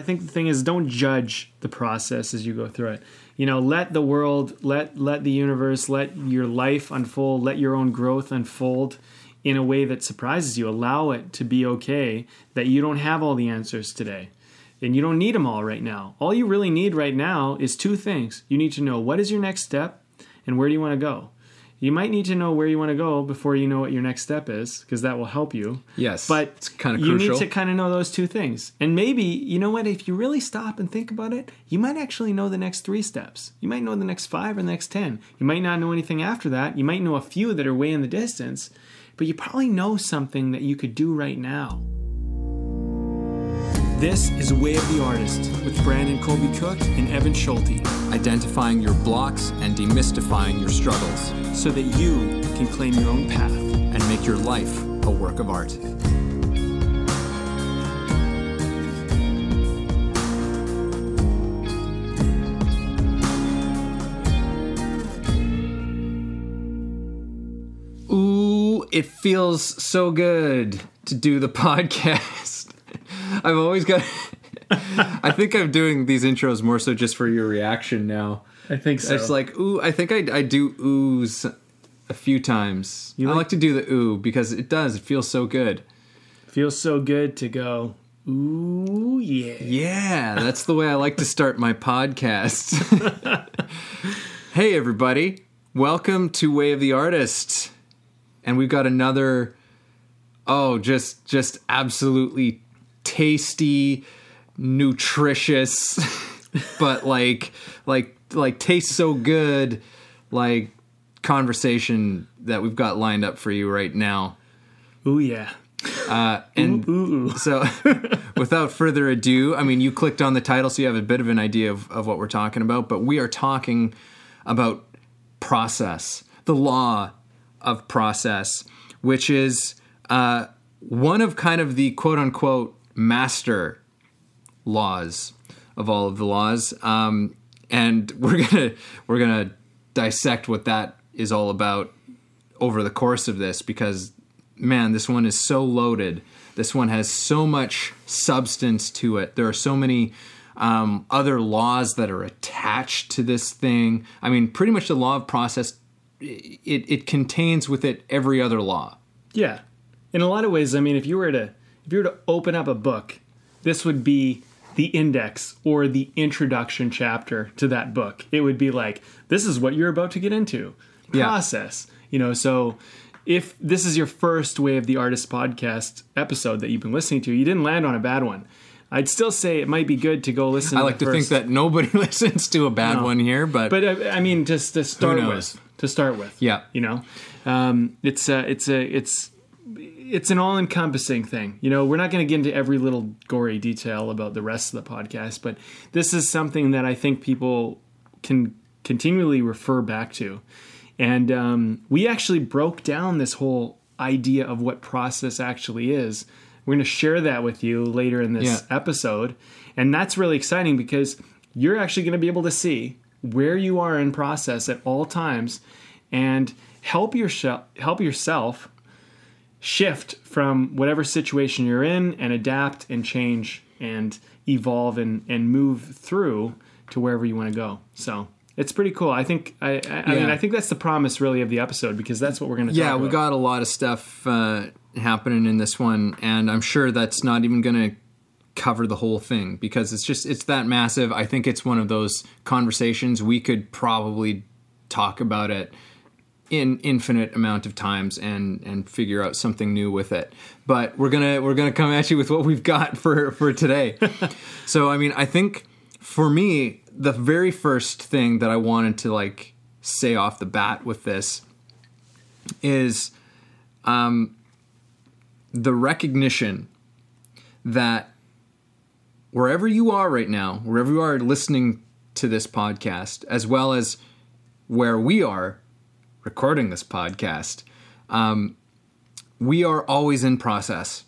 I think the thing is don't judge the process as you go through it. You know, let the world, let let the universe, let your life unfold, let your own growth unfold in a way that surprises you. Allow it to be okay that you don't have all the answers today. And you don't need them all right now. All you really need right now is two things. You need to know what is your next step and where do you want to go. You might need to know where you want to go before you know what your next step is, because that will help you. Yes, but it's kind of you crucial. need to kind of know those two things. And maybe you know what? If you really stop and think about it, you might actually know the next three steps. You might know the next five or the next ten. You might not know anything after that. You might know a few that are way in the distance, but you probably know something that you could do right now. This is Way of the Artist with Brandon Colby Cook and Evan Schulte, Identifying your blocks and demystifying your struggles, so that you can claim your own path. and make your life a work of art. Ooh, it feels so good to do the podcast. I've always got. I think I'm doing these intros more so just for your reaction now. I think so. It's like ooh. I think I I do oohs a few times. You I like- like to do the ooh because it does. It feels so good. feels so good to go. Ooh yeah. Yeah, that's the way I like to start my podcast. hey everybody, welcome to Way of the Artist, and we've got another. Oh, just just absolutely tasty, nutritious, but like like like tastes so good, like conversation that we've got lined up for you right now. Ooh yeah. Uh, and Ooh ooh. so, without further ado, I mean, you clicked on the title, so you have a bit of an idea of, of what we're talking about. But we are talking about process, the law of process, which is uh, one of kind of the quote unquote master laws of all of the laws. Um, and we're gonna we're gonna dissect what that is all about over the course of this because man, this one is so loaded. This one has so much substance to it. There are so many um, other laws that are attached to this thing. I mean, pretty much the law of process. It it contains with it every other law. Yeah. In a lot of ways, I mean, if you were to if you were to open up a book, this would be the index or the introduction chapter to that book. It would be like, this is what you're about to get into. Yeah. Process. You know, so if this is your first Way of the Artist podcast episode that you've been listening to, you didn't land on a bad one. I'd still say it might be good to go listen to I like to think that nobody listens to a bad No. one here, but, but uh, I mean, just to start with, to start with, Yeah. you know, um, it's a, it's a, it's, it's an all-encompassing thing. You know, we're not going to get into every little gory detail about the rest of the podcast, but this is something that I think people can continually refer back to, and um, we actually broke down this whole idea of what process actually is. We're going to share that with you later in this Yeah. episode, and that's really exciting because you're actually going to be able to see where you are in process at all times and help yourself help yourself shift from whatever situation you're in and adapt and change and evolve and, and move through to wherever you want to go. So it's pretty cool. I think I, I, I mean I think that's the promise really of the episode because that's what we're going to yeah, we about. got a lot of stuff uh, happening in this one, and I'm sure that's not even going to cover the whole thing because it's just it's that massive. I think it's one of those conversations we could probably talk about it in infinite amount of times and and figure out something new with it. But we're gonna we're gonna come at you with what we've got for for today. so I mean, I think for me, the very first thing that I wanted to like say off the bat with this is um, the recognition that wherever you are right now, wherever you are listening to this podcast, as well as where we are recording this podcast, um, we are always in process.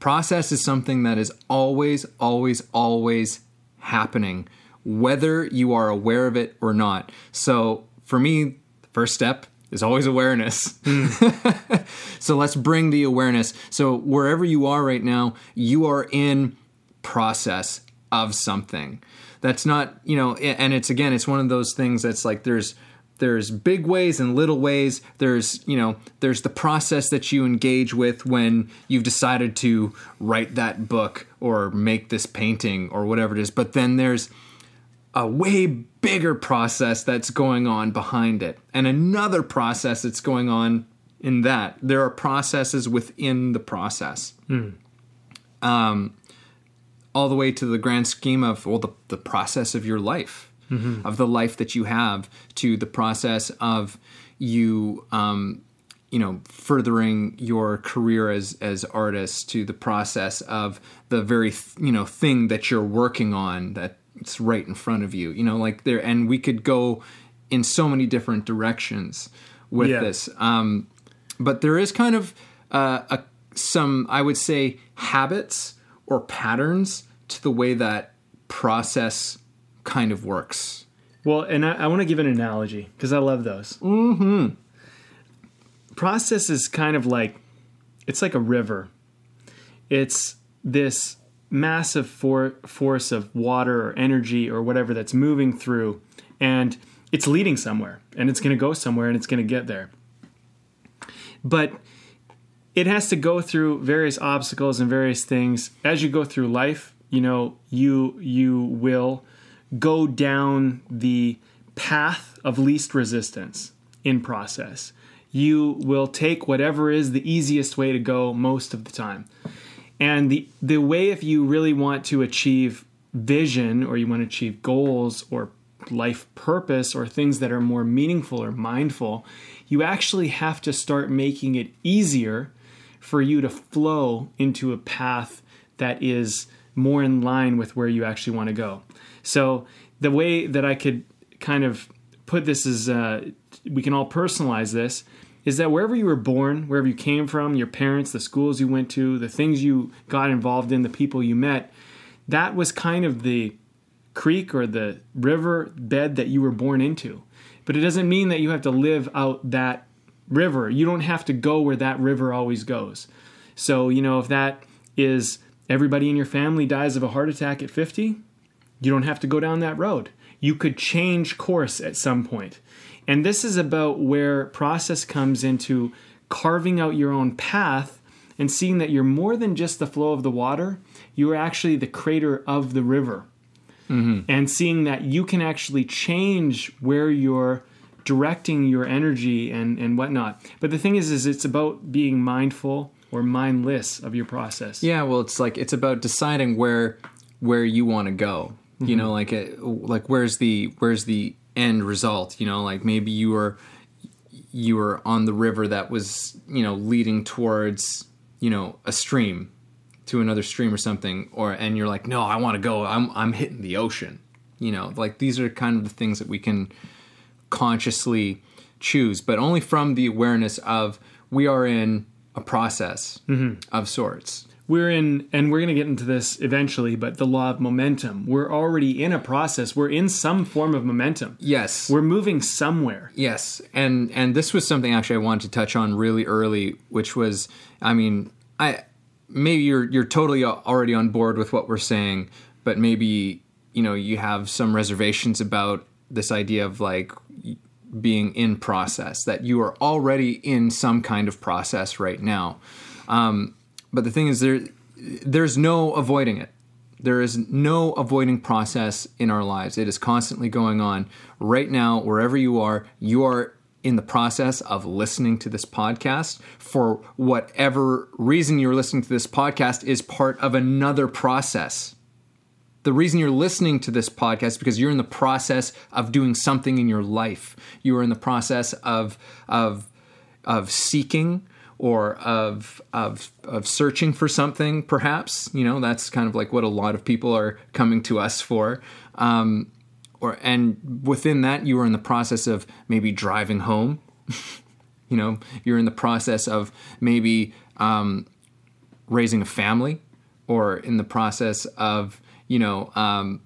Process is something that is always, always, always happening, whether you are aware of it or not. So for me, the first step is always awareness. so let's bring the awareness. So wherever you are right now, you are in process of something. That's not, you know, and it's again, it's one of those things that's like there's there's big ways and little ways. There's, you know, there's the process that you engage with when you've decided to write that book or make this painting or whatever it is. But then there's a way bigger process that's going on behind it and another process that's going on in that. There are processes within the process. Um, all the way to the grand scheme of well, the, the process of your life, mm-hmm. of the life that you have, to the process of you, um, you know, furthering your career as as artists, to the process of the very you know thing that you're working on that it's right in front of you. You know, like there, and we could go in so many different directions with Yeah. this. Um, but there is kind of uh, a, some, I would say, habits or patterns to the way that process kind of works. Well, and I, I want to give an analogy because I love those. Mm-hmm. Process is kind of like it's like a river. It's this massive for, force of water or energy or whatever that's moving through, and it's leading somewhere, and it's going to go somewhere, and it's going to get there. But it has to go through various obstacles and various things as you go through life you know you you will go down the path of least resistance in process you will take whatever is the easiest way to go most of the time and the the way if you really want to achieve vision or you want to achieve goals or life purpose or things that are more meaningful or mindful you actually have to start making it easier for you to flow into a path that is more in line with where you actually want to go. So the way that I could kind of put this is uh, we can all personalize this is that wherever you were born, wherever you came from, your parents, the schools you went to, the things you got involved in, the people you met, that was kind of the creek or the river bed that you were born into. But it doesn't mean that you have to live out that river. You don't have to go where that river always goes. So, you know, if that is everybody in your family dies of a heart attack at 50, you don't have to go down that road. You could change course at some point. And this is about where process comes into carving out your own path and seeing that you're more than just the flow of the water, you are actually the crater of the river. Mm-hmm. And seeing that you can actually change where you're directing your energy and, and whatnot. But the thing is, is it's about being mindful or mindless of your process. Yeah, well, it's like it's about deciding where where you want to go. You know, mm-hmm. like it, like where's the where's the end result? You know, like maybe you were you were on the river that was you know leading towards you know a stream to another stream or something, or and you're like, no, I want to go. I'm I'm hitting the ocean. You know, like these are kind of the things that we can consciously choose, but only from the awareness of we are in a process mm-hmm. of sorts. We're in, and we're going to get into this eventually, but the law of momentum. We're already in a process. We're in some form of momentum. Yes, We're moving somewhere. Yes, and and this was something actually I wanted to touch on really early, which was, I mean, I maybe you're you're totally already on board with what we're saying, but maybe you know you have some reservations about this idea of like being in process that you are already in some kind of process right now. Um, but the thing is, there there's no avoiding it. There is no avoiding process in our lives. It is constantly going on. Right now, wherever you are, you are in the process of listening to this podcast. For whatever reason you're listening to this podcast is part of another process. The reason you're listening to this podcast is because you're in the process of doing something in your life. You are in the process of of of seeking or of of of searching for something. Perhaps you know that's kind of like what a lot of people are coming to us for. Um, or and within that, you are in the process of maybe driving home. you know, you're in the process of maybe um, raising a family, or in the process of you know um,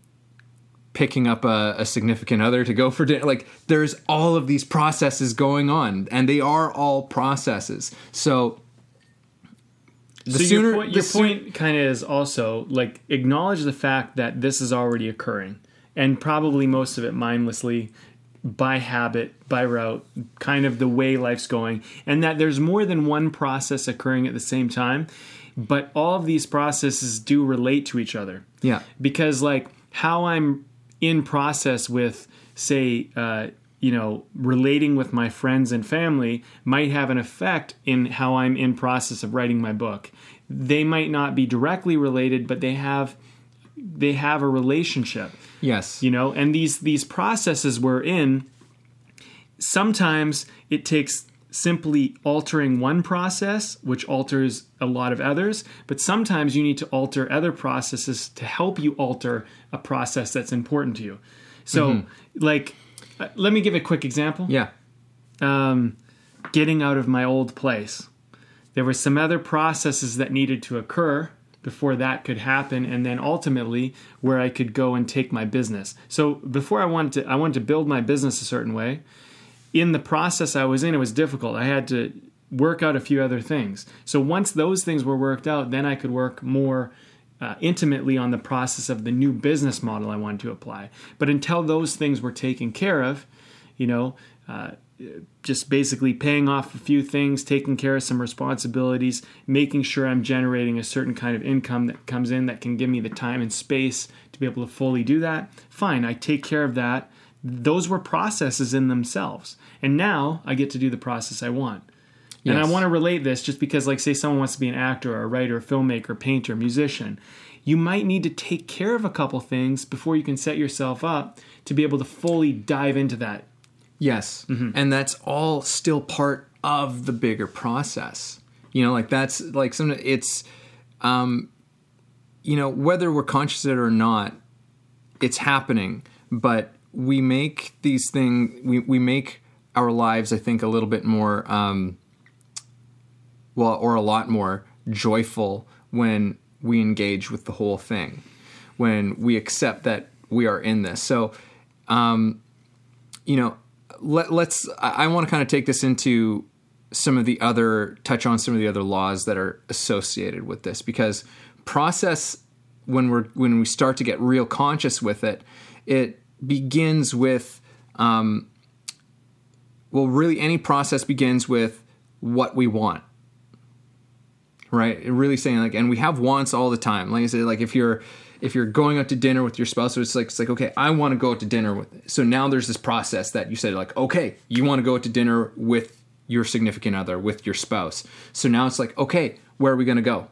picking up a, a significant other to go for dinner. Like there's all of these processes going on, and they are all processes. So the so sooner your your point kind of is also like acknowledge the fact that this is already occurring, and probably most of it mindlessly, by habit, by route, kind of the way life's going, and that there's more than one process occurring at the same time, but all of these processes do relate to each other yeah because like how I'm in process with say uh, you know relating with my friends and family might have an effect in how I'm in process of writing my book. They might not be directly related, but they have they have a relationship yes you know and these these processes we're in sometimes it takes simply altering one process which alters a lot of others but sometimes you need to alter other processes to help you alter a process that's important to you so like uh, let me give a quick example yeah um, getting out of my old place. There were some other processes that needed to occur before that could happen, and then ultimately where I could go and take my business. So before I wanted to, I wanted to build my business a certain way. In the process I was in, it was difficult. I had to work out a few other things. So once those things were worked out, then I could work more uh, intimately on the process of the new business model I wanted to apply. But until those things were taken care of, you know, uh, just basically paying off a few things, taking care of some responsibilities, making sure I'm generating a certain kind of income that comes in that can give me the time and space to be able to fully do that. Fine, I take care of that. Those were processes in themselves. And now I get to do the process I want. And I want to relate this just because, like, say someone wants to be an actor or a writer, filmmaker, painter, musician. You might need to take care of a couple things before you can set yourself up to be able to fully dive into that. Yes. And that's all still part of the bigger process. You know, like that's like some it's um you know, whether we're conscious of it or not, it's happening. But we make these things we, we make our lives, I think, a little bit more um well, or a lot more joyful when we engage with the whole thing, when we accept that we are in this. So, um, you know, let, let's. I, I want to kind of take this into some of the other touch on some of the other laws that are associated with this because process when we're when we start to get real conscious with it, it begins with. Um, well, really, any process begins with what we want right? Really saying like and we have wants all the time. Like i said like if you're if you're going out to dinner with your spouse it's like it's like okay i want to go out to dinner with so now there's this process that you said like okay you want to go out to dinner with your significant other with your spouse. So now it's like okay where are we going to go?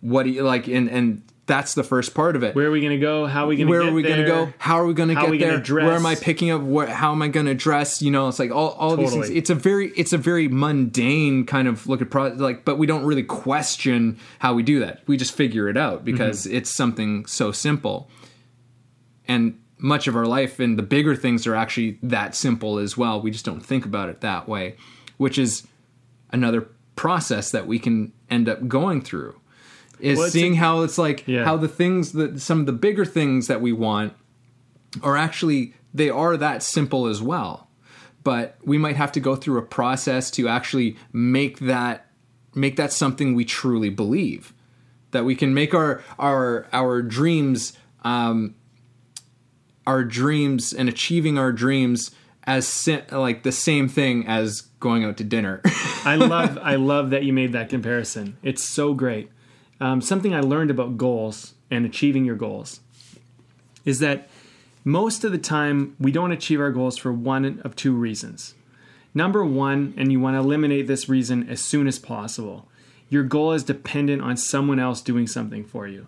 What do you like and and that's the first part of it Where are we going to go? How are we going to where are we going to go? How are we going to get are we gonna there? dress? Where am I picking up? Where, how am I going to dress? You know, it's like all, all these things. It's a very it's a very mundane kind of look at pro- like, but we don't really question how we do that. We just figure it out because Mm-hmm. it's something so simple. And much of our life and the bigger things are actually that simple as well. We just don't think about it that way, which is another process that we can end up going through is Well, seeing a- how it's like Yeah. how the things that some of the bigger things that we want are actually they are that simple as well but we might have to go through a process to actually make that make that something we truly believe that we can make our our our dreams um our dreams and achieving our dreams as si- like the same thing as going out to dinner I love I love that you made that comparison. It's so great. Um, something I learned about goals and achieving your goals is that most of the time we don't achieve our goals for one of two reasons. Number one, and you want to eliminate this reason as soon as possible. Your goal is dependent on someone else doing something for you.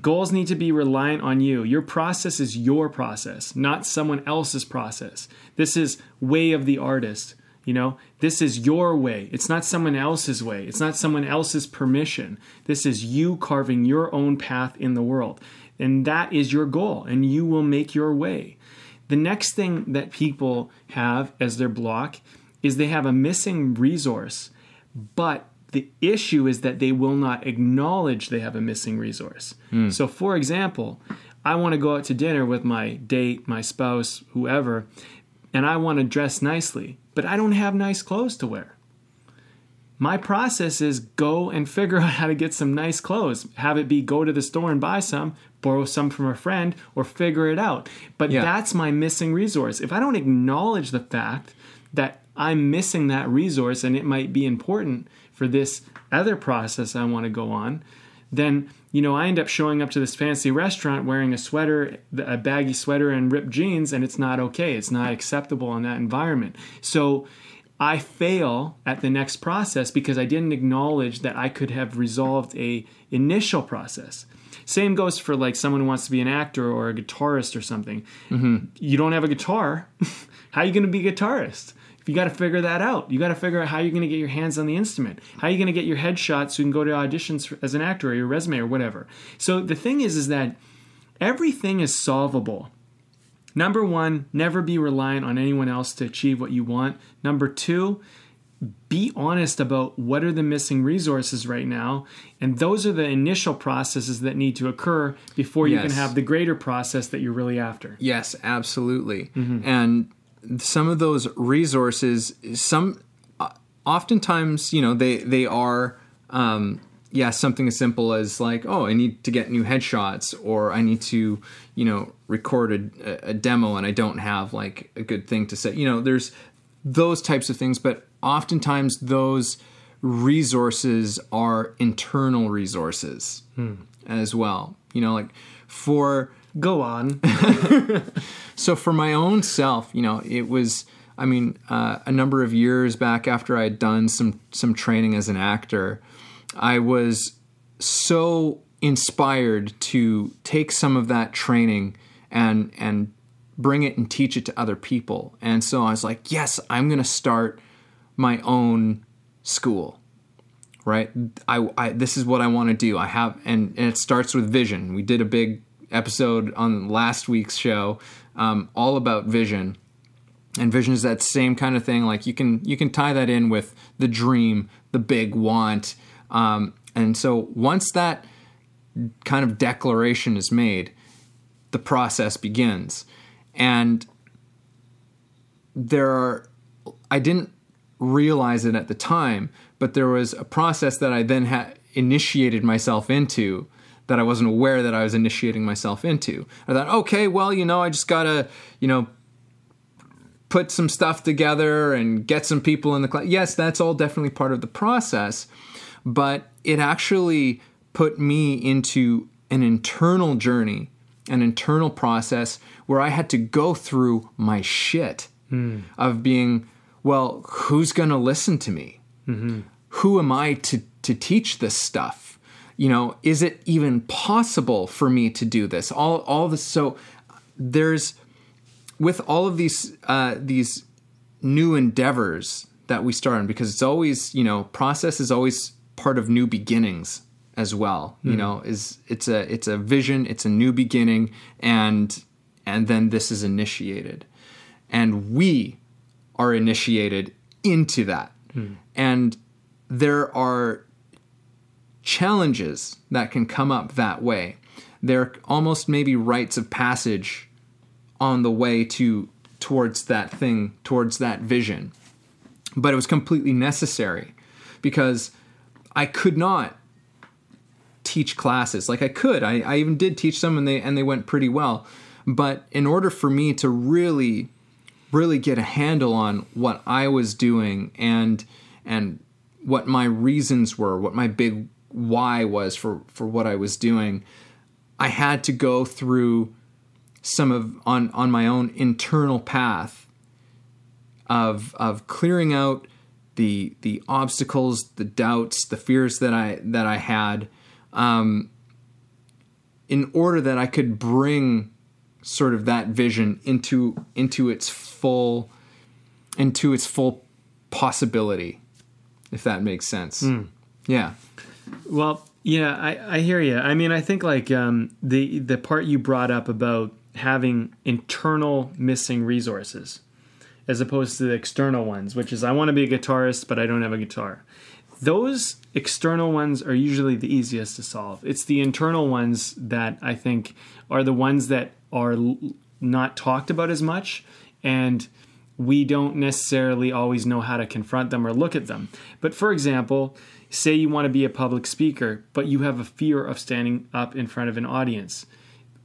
Goals need to be reliant on you. Your process is your process, not someone else's process. This is way of the artist. You know, this is your way. It's not someone else's way. It's not someone else's permission. This is you carving your own path in the world. And that is your goal, and you will make your way. The next thing that people have as their block is they have a missing resource, but the issue is that they will not acknowledge they have a missing resource. Hmm. So, for example, I want to go out to dinner with my date, my spouse, whoever, and I want to dress nicely, but I don't have nice clothes to wear. my process is go and figure out how to get some nice clothes. Have it be go to the store and buy some, borrow some from a friend, or figure it out. But Yeah. that's my missing resource. If I don't acknowledge the fact that I'm missing that resource and it might be important for this other process I want to go on, then you know I end up showing up to this fancy restaurant wearing a sweater, a baggy sweater and ripped jeans, and it's not okay. It's not acceptable in that environment. So I fail at the next process because I didn't acknowledge that I could have resolved a initial process. Same goes for like someone who wants to be an actor or a guitarist or something. Mm-hmm. You don't have a guitar. how are you going to be a guitarist? You got to figure that out. You got to figure out how you're going to get your hands on the instrument. How you're going to get your headshot so you can go to auditions as an actor or your resume or whatever. So the thing is, is that everything is solvable. Number one, never be reliant on anyone else to achieve what you want. Number two, be honest about what are the missing resources right now. And those are the initial processes that need to occur before you can have the greater process that you're really after. Yes, absolutely. Mm-hmm. And some of those resources, some uh, oftentimes, you know, they they are, um, yeah, something as simple as like, oh, I need to get new headshots, or I need to, you know, record a, a demo, and I don't have like a good thing to say. You know, there's those types of things, but oftentimes those resources are internal resources as well. You know, like for Go on. so for my own self, you know, it was. I mean, uh, a number of years back after I had done some some training as an actor, I was so inspired to take some of that training and and bring it and teach it to other people. And so I was like, yes, I'm going to start my own school. Right? I, I this is what I want to do. I have and, and it starts with vision. We did a big episode on last week's show um, all about vision. And vision is that same kind of thing. Like you can you can tie that in with the dream the big want. Um, and so once that kind of declaration is made the process begins. And there are i didn't realize it at the time but there was a process that i then had initiated myself into that i wasn't aware that i was initiating myself into i thought okay well you know i just gotta you know put some stuff together and get some people in the class. Yes, that's all definitely part of the process, but it actually put me into an internal journey, an internal process where I had to go through my shit hmm. of being, well, who's to listen to me? Mm-hmm. Who am I to to teach this stuff? You know, is it even possible for me to do this? All all this so there's with all of these uh, these new endeavors that we start on because it's always you know process is always part of new beginnings as well you know is it's a it's a vision it's a new beginning and and then this is initiated. And we are initiated into that. And there are challenges that can come up that way. They're almost maybe rites of passage on the way to towards that thing towards that vision. But it was completely necessary because i could not teach classes. Like i could. I, I even did teach some and they and they went pretty well. But in order for me to really really get a handle on what i was doing and and what my reasons were what my big why was for for what i was doing i had to go through some of on on my own internal path of of clearing out the the obstacles, the doubts, the fears that I that I had, um, in order that I could bring sort of that vision into into its full into its full possibility, if that makes sense. Yeah. Well, yeah, I, I hear you. I mean, I think like um, the the part you brought up about having internal missing resources as opposed to the external ones, which is I want to be a guitarist, but I don't have a guitar. Those external ones are usually the easiest to solve. It's the internal ones that I think are the ones that are not talked about as much and we don't necessarily always know how to confront them or look at them. But for example, say you want to be a public speaker, but you have a fear of standing up in front of an audience.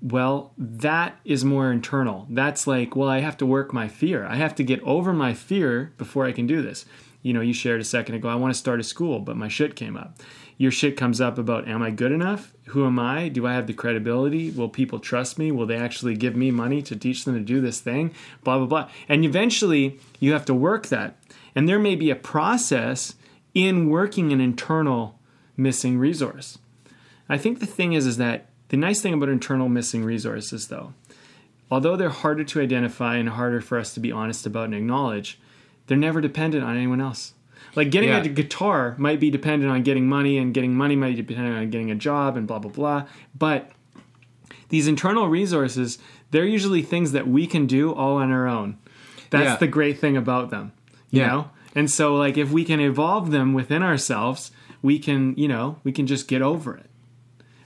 Well, that is more internal. That's like, well, I have to work my fear. I have to get over my fear before I can do this. You know, you shared a second ago, I want to start a school, but my shit came up. Your shit comes up about, am I good enough? Who am I? Do I have the credibility? Will people trust me? Will they actually give me money to teach them to do this thing? Blah, blah, blah. And eventually, you have to work that. And there may be a process in working an internal missing resource. I think the thing is, is that the nice thing about internal missing resources, though, although they're harder to identify and harder for us to be honest about and acknowledge, they're never dependent on anyone else. Like getting Yeah. a guitar might be dependent on getting money, and getting money might be dependent on getting a job, and blah blah blah. But these internal resources, they're usually things that we can do all on our own. That's Yeah. the great thing about them, you Yeah. know. And so, like, if we can evolve them within ourselves, we can, you know, we can just get over it.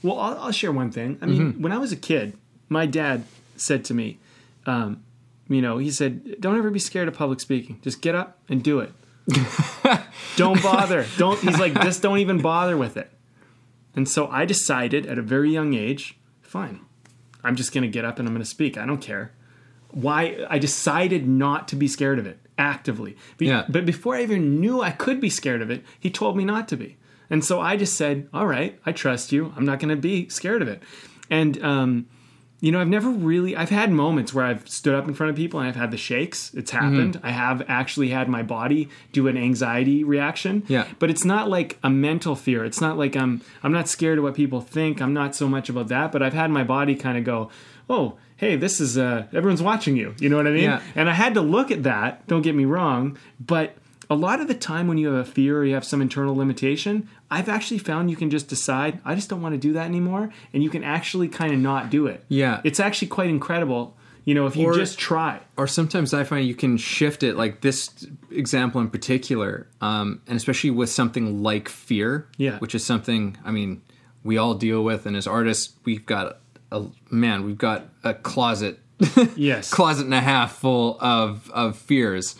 Well, I'll, I'll share one thing. I mean, when I was a kid, my dad said to me, um, you know, he said, "Don't ever be scared of public speaking. Just get up and do it. don't bother. Don't." He's like, "Just don't even bother with it." And so I decided at a very young age, fine, I'm just going to get up and I'm going to speak. I don't care. Why? I decided not to be scared of it actively. Be- Yeah. But before I even knew I could be scared of it, he told me not to be. And so I just said, all right, I trust you. I'm not going to be scared of it. And, um, you know, I've never really, I've had moments where I've stood up in front of people and I've had the shakes. It's happened. I have actually had my body do an anxiety reaction. Yeah. But it's not like a mental fear. It's not like I'm, I'm not scared of what people think. I'm not so much about that, but I've had my body kind of go, oh, hey, this is, uh, everyone's watching you. You know what I mean? Yeah. And I had to look at that, don't get me wrong, but a lot of the time when you have a fear or you have some internal limitation, I've actually found you can just decide, I just don't want to do that anymore, and you can actually kind of not do it. Yeah. It's actually quite incredible, you know, if you Or- just try. or sometimes I find you can shift it, like this example in particular, um, and especially with something like fear, Yeah. which is something I mean we all deal with, and as artists, we've got a man, we've got a closet, Yes. closet and a half full of of fears.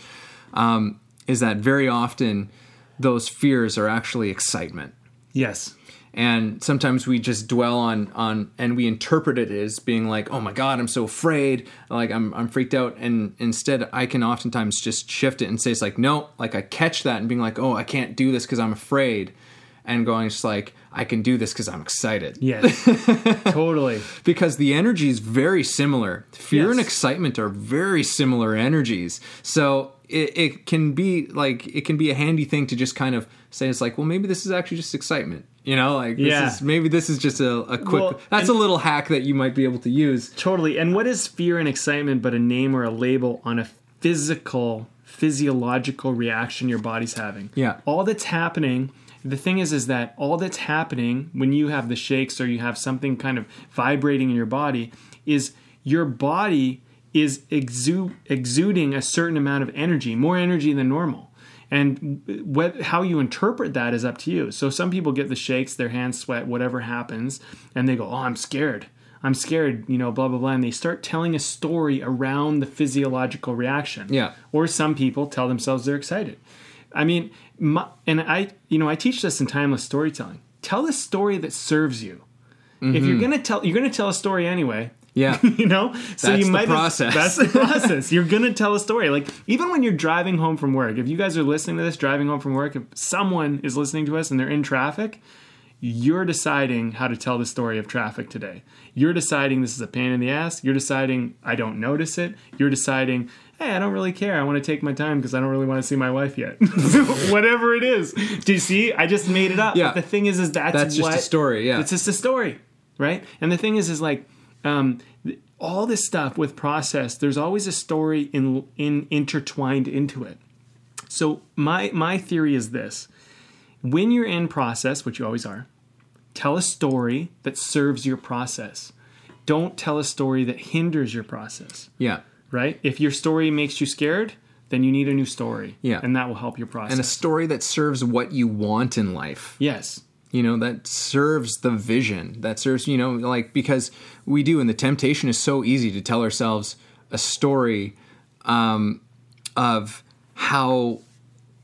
Um, is that very often those fears are actually excitement yes. and sometimes we just dwell on on and we interpret it as being like oh my god i'm so afraid like i'm i'm freaked out and instead i can oftentimes just shift it and say it's like no like i catch that and being like oh i can't do this because i'm afraid and going just like i can do this because i'm excited Yes. totally. because the energy is very similar. Fear and excitement are very similar energies. So it, it can be like it can be a handy thing to just kind of say it's like, well, maybe this is actually just excitement. You know, like this Yeah. is maybe this is just a, a quick. Well, that's a little hack that you might be able to use. Totally. And what is fear and excitement but a name or a label on a physical, physiological reaction your body's having? Yeah. All that's happening, the thing is, is that all that's happening when you have the shakes or you have something kind of vibrating in your body is your body is exu- exuding a certain amount of energy, more energy than normal. And what, how you interpret that is up to you. So some people get the shakes, their hands sweat, whatever happens, and they go, "Oh, I'm scared. I'm scared." You know, blah blah blah, and they start telling a story around the physiological reaction. Yeah. Or some people tell themselves they're excited. I mean, my, and I, you know, I teach this in timeless storytelling. Tell a story that serves you. If you're mm-hmm. gonna tell, you're gonna tell a story anyway. Yeah. you know so That's you might as- process. that's the process you're gonna tell a story like even when you're driving home from work if you guys are listening to this driving home from work if someone is listening to us and they're in traffic you're deciding how to tell the story of traffic today you're deciding this is a pain in the ass you're deciding i don't notice it you're deciding hey i don't really care. I want to take my time because i don't really want to see my wife yet. Whatever it is. Do you see? I just made it up. Yeah. but the thing is is that's, That's just a story, yeah. it's just a story right? And the thing is is like um, all this stuff with process there's always a story in in intertwined into it. So my my theory is this. When you're in process which you always are tell a story that serves your process. Don't tell a story that hinders your process. Yeah. Right? If your story makes you scared then you need a new story. Yeah. and that will help your process. And a story that serves what you want in life. yes. You know that serves the vision. That serves you know like because we do and the temptation is so easy to tell ourselves a story um of how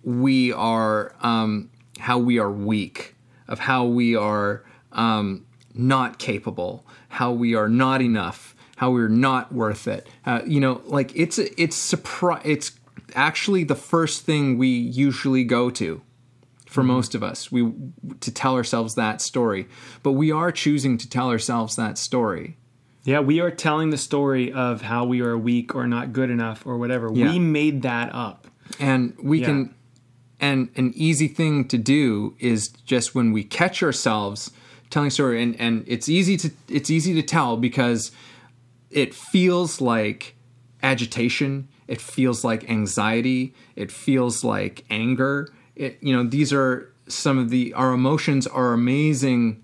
we are um, how we are weak, of how we are um, not capable, how we are not enough, how we're not worth it. Uh, you know, like it's it's surprise. It's actually the first thing we usually go to for most of us we to tell ourselves that story but we are choosing to tell ourselves that story Yeah, we are telling the story of how we are weak or not good enough or whatever. Yeah. We made that up. and we Yeah. can and an easy thing to do is just when we catch ourselves telling a story and and it's easy to it's easy to tell because it feels like agitation it feels like anxiety it feels like anger. It you know these are some of the our emotions are amazing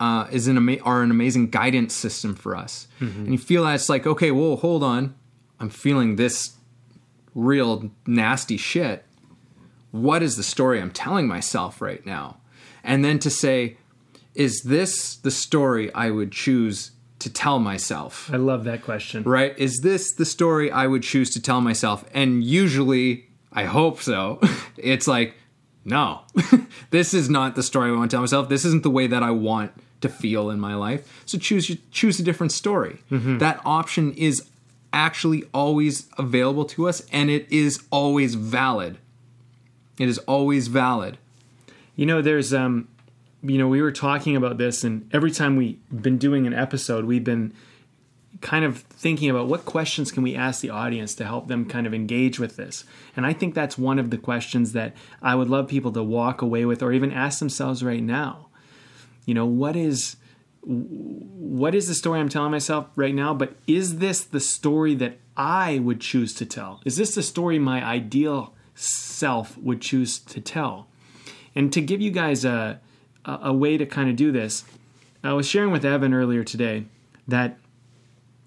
uh, is an ama- are an amazing guidance system for us. And you feel that it's like okay whoa hold on. I'm feeling this real nasty shit. What is the story i'm telling myself right now? And then to say is this the story i would choose to tell myself I love that question. right? Is this the story I would choose to tell myself? And usually, I hope so. It's like, no, this is not the story I want to tell myself. This isn't the way that I want to feel in my life. So choose choose a different story. That option is actually always available to us, and it is always valid. It is always valid. You know, there's um you know, we were talking about this and every time we've been doing an episode, we've been kind of thinking about what questions can we ask the audience to help them kind of engage with this. And I think that's one of the questions that I would love people to walk away with or even ask themselves right now. You know, what is what is the story I'm telling myself right now, but is this the story that I would choose to tell? Is this the story my ideal self would choose to tell? And to give you guys a, a, a way to kind of do this, I was sharing with Evan earlier today that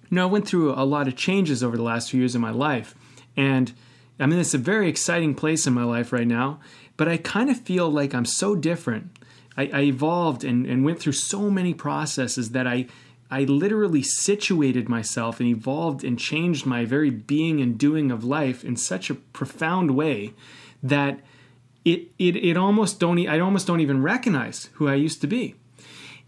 you know I went through a lot of changes over the last few years in my life, and I mean it's a very exciting place in my life right now. But I kind of feel like I'm so different. I, I evolved and, and went through so many processes that I I literally situated myself and evolved and changed my very being and doing of life in such a profound way that it it it almost don't I almost don't even recognize who I used to be.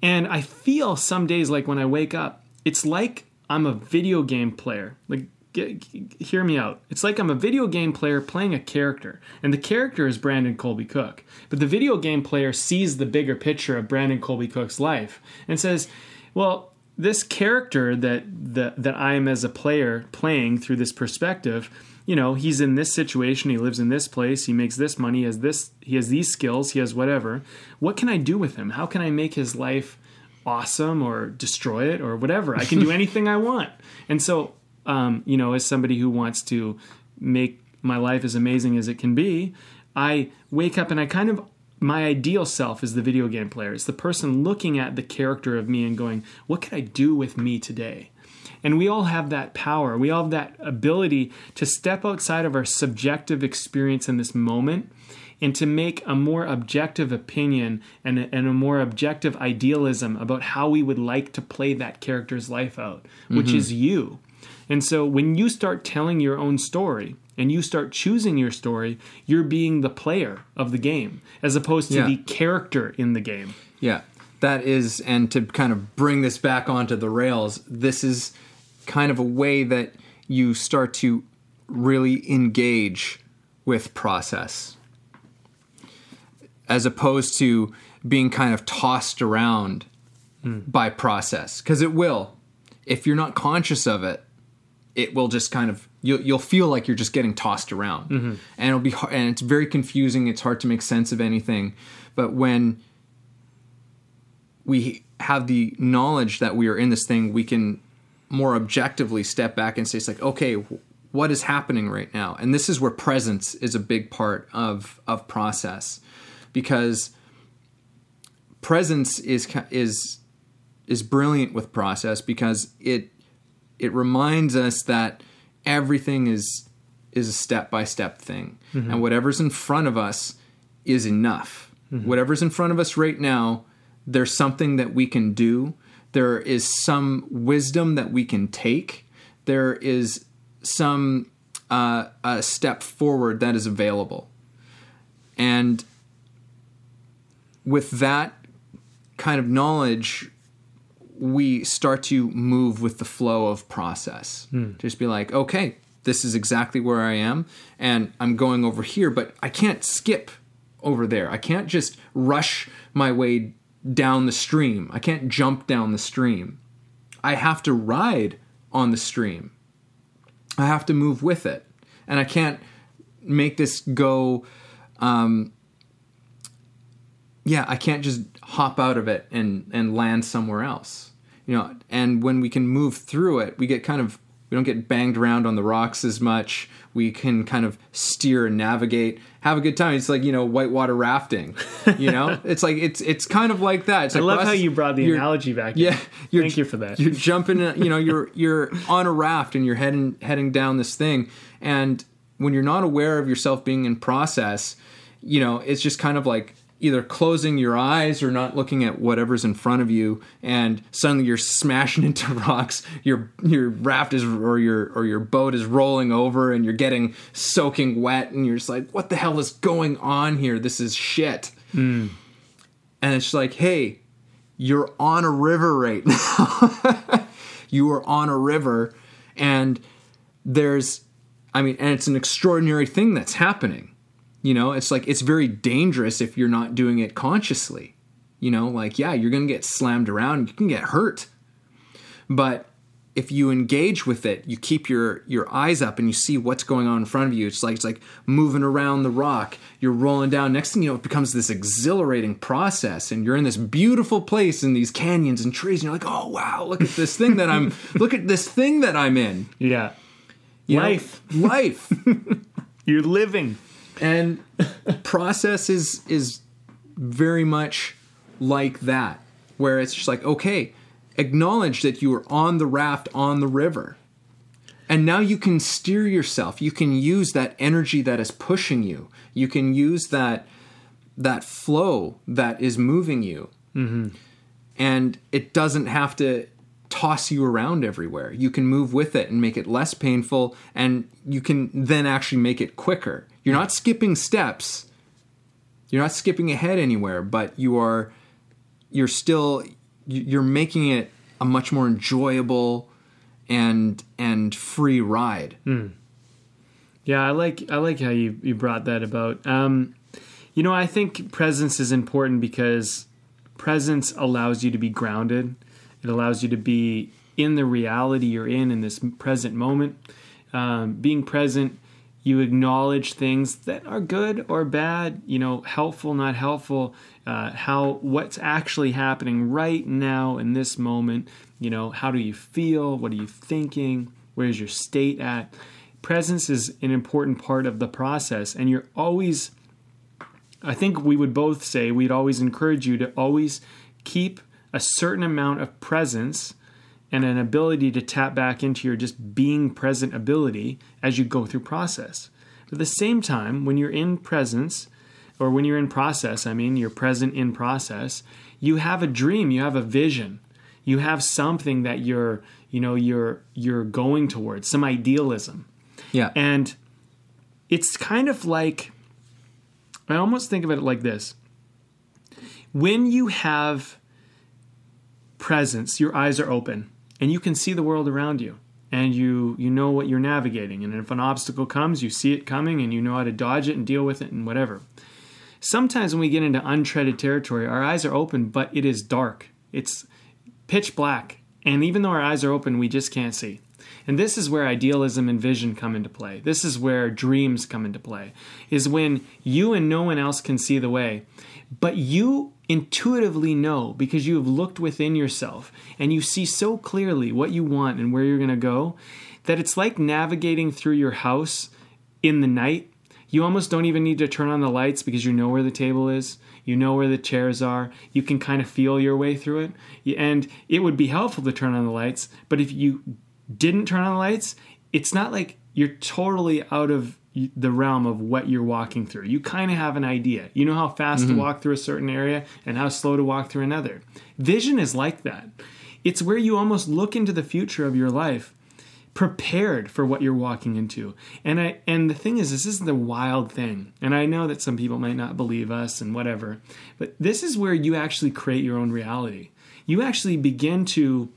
And I feel some days like when I wake up, it's like I'm a video game player. Like get, hear me out. It's like I'm a video game player playing a character, and the character is Brandon Colby Cook. But the video game player sees the bigger picture of Brandon Colby Cook's life and says, "Well, this character that that that I am as a player playing through this perspective, you know, he's in this situation, he lives in this place, he makes this money, he has this, he has these skills, he has whatever. What can I do with him? How can I make his life awesome or destroy it or whatever? I can do anything I want. And so, um, you know, as somebody who wants to make my life as amazing as it can be, I wake up and I kind of my ideal self is the video game player. It's the person looking at the character of me and going, "What can I do with me today?" And we all have that power. We all have that ability to step outside of our subjective experience in this moment and to make a more objective opinion and a, and a more objective idealism about how we would like to play that character's life out, which mm-hmm. is you. And so when you start telling your own story and you start choosing your story, you're being the player of the game as opposed to Yeah. the character in the game. Yeah, that is, and to kind of bring this back onto the rails, this is kind of a way that you start to really engage with process as opposed to being kind of tossed around hmm. by process because it will if you're not conscious of it it will just kind of you'll, you'll feel like you're just getting tossed around. Mm-hmm. And it'll be hard, and it's very confusing it's hard to make sense of anything. But when we have the knowledge that we are in this thing we can more objectively step back and say it's like okay what is happening right now? And this is where presence is a big part of of process. Because presence is is is brilliant with process because it it reminds us that everything is is a step by step thing and whatever's in front of us is enough. Whatever's in front of us right now there's something that we can do. There is some wisdom that we can take. There is some uh, a step forward that is available. And with that kind of knowledge, we start to move with the flow of process. Just be like, okay, this is exactly where I am, and I'm going over here, but I can't skip over there. I can't just rush my way down the stream. I can't jump down the stream. I have to ride on the stream. I have to move with it. And I can't make this go um, yeah, I can't just hop out of it and and land somewhere else. You know, and when we can move through it, we get kind of we don't get banged around on the rocks as much. We can kind of steer and navigate, have a good time. It's like you know whitewater rafting. You know, it's like it's it's kind of like that. It's I like love us- how you brought the analogy back. in. Yeah, you're, Thank you for that. You're jumping. uh, You know, you're you're on a raft and you're heading heading down this thing, and when you're not aware of yourself being in process, you know, it's just kind of like either closing your eyes or not looking at whatever's in front of you and suddenly you're smashing into rocks your your raft is or your or your boat is rolling over and you're getting soaking wet and you're just like what the hell is going on here? This is shit. Hmm. And it's like hey you're on a river right now. You are on a river and there's i mean and it's an extraordinary thing that's happening you know it's like it's very dangerous if you're not doing it consciously you know like yeah you're gonna get slammed around you can get hurt but if you engage with it you keep your your eyes up and you see what's going on in front of you it's like it's like moving around the rock you're rolling down next thing you know it becomes this exhilarating process and you're in this beautiful place in these canyons and trees and you're like oh wow look at this thing that i'm look at this thing that i'm in Yeah. You know, Life. life You're living. And process is is very much like that where it's just like okay acknowledge that you are on the raft on the river. And now you can steer yourself. You can use that energy that is pushing you. You can use that that flow that is moving you. Mm-hmm. And it doesn't have to toss you around everywhere. You can move with it and make it less painful, and you can then actually make it quicker. You're not skipping steps. You're not skipping ahead anywhere, but you are. You're still. You're making it a much more enjoyable and and free ride. Yeah, I like I like how you you brought that about. Um, you know, I think presence is important because presence allows you to be grounded. It allows you to be in the reality you're in in this present moment. Um, being present, you acknowledge things that are good or bad. You know, helpful, not helpful. Uh, how what's actually happening right now in this moment. You know, how do you feel? What are you thinking? Where's your state at? presence is an important part of the process and you're always i think we would both say we'd always encourage you to always keep a certain amount of presence and an ability to tap back into your just being present ability as you go through process at the same time when you're in presence or when you're in process i mean you're present in process you have a dream you have a vision you have something that you're you know you're you're going towards some idealism Yeah. and it's kind of like, I almost think of it like this. When you have presence, your eyes are open and you can see the world around you. And you you know what you're navigating. And if an obstacle comes you see it coming and you know how to dodge it and deal with it and whatever. Sometimes when we get into untreaded territory our eyes are open but it is dark. It's pitch black. And even though our eyes are open we just can't see. And this is where idealism and vision come into play. This is where dreams come into play. Is when you and no one else can see the way, but you intuitively know because you have looked within yourself and you see so clearly what you want and where you're going to go that it's like navigating through your house in the night. You almost don't even need to turn on the lights because you know where the table is. You know where the chairs are. You can kind of feel your way through it. And it would be helpful to turn on the lights, but if you didn't turn on the lights, it's not like you're totally out of the realm of what you're walking through. You kind of have an idea. You know how fast to mm-hmm. walk through a certain area and how slow to walk through another. Vision is like that. It's where you almost look into the future of your life, prepared for what you're walking into. And I and the thing is this is the wild thing. And I know that some people might not believe us and whatever. But this is where you actually create your own reality. You actually begin to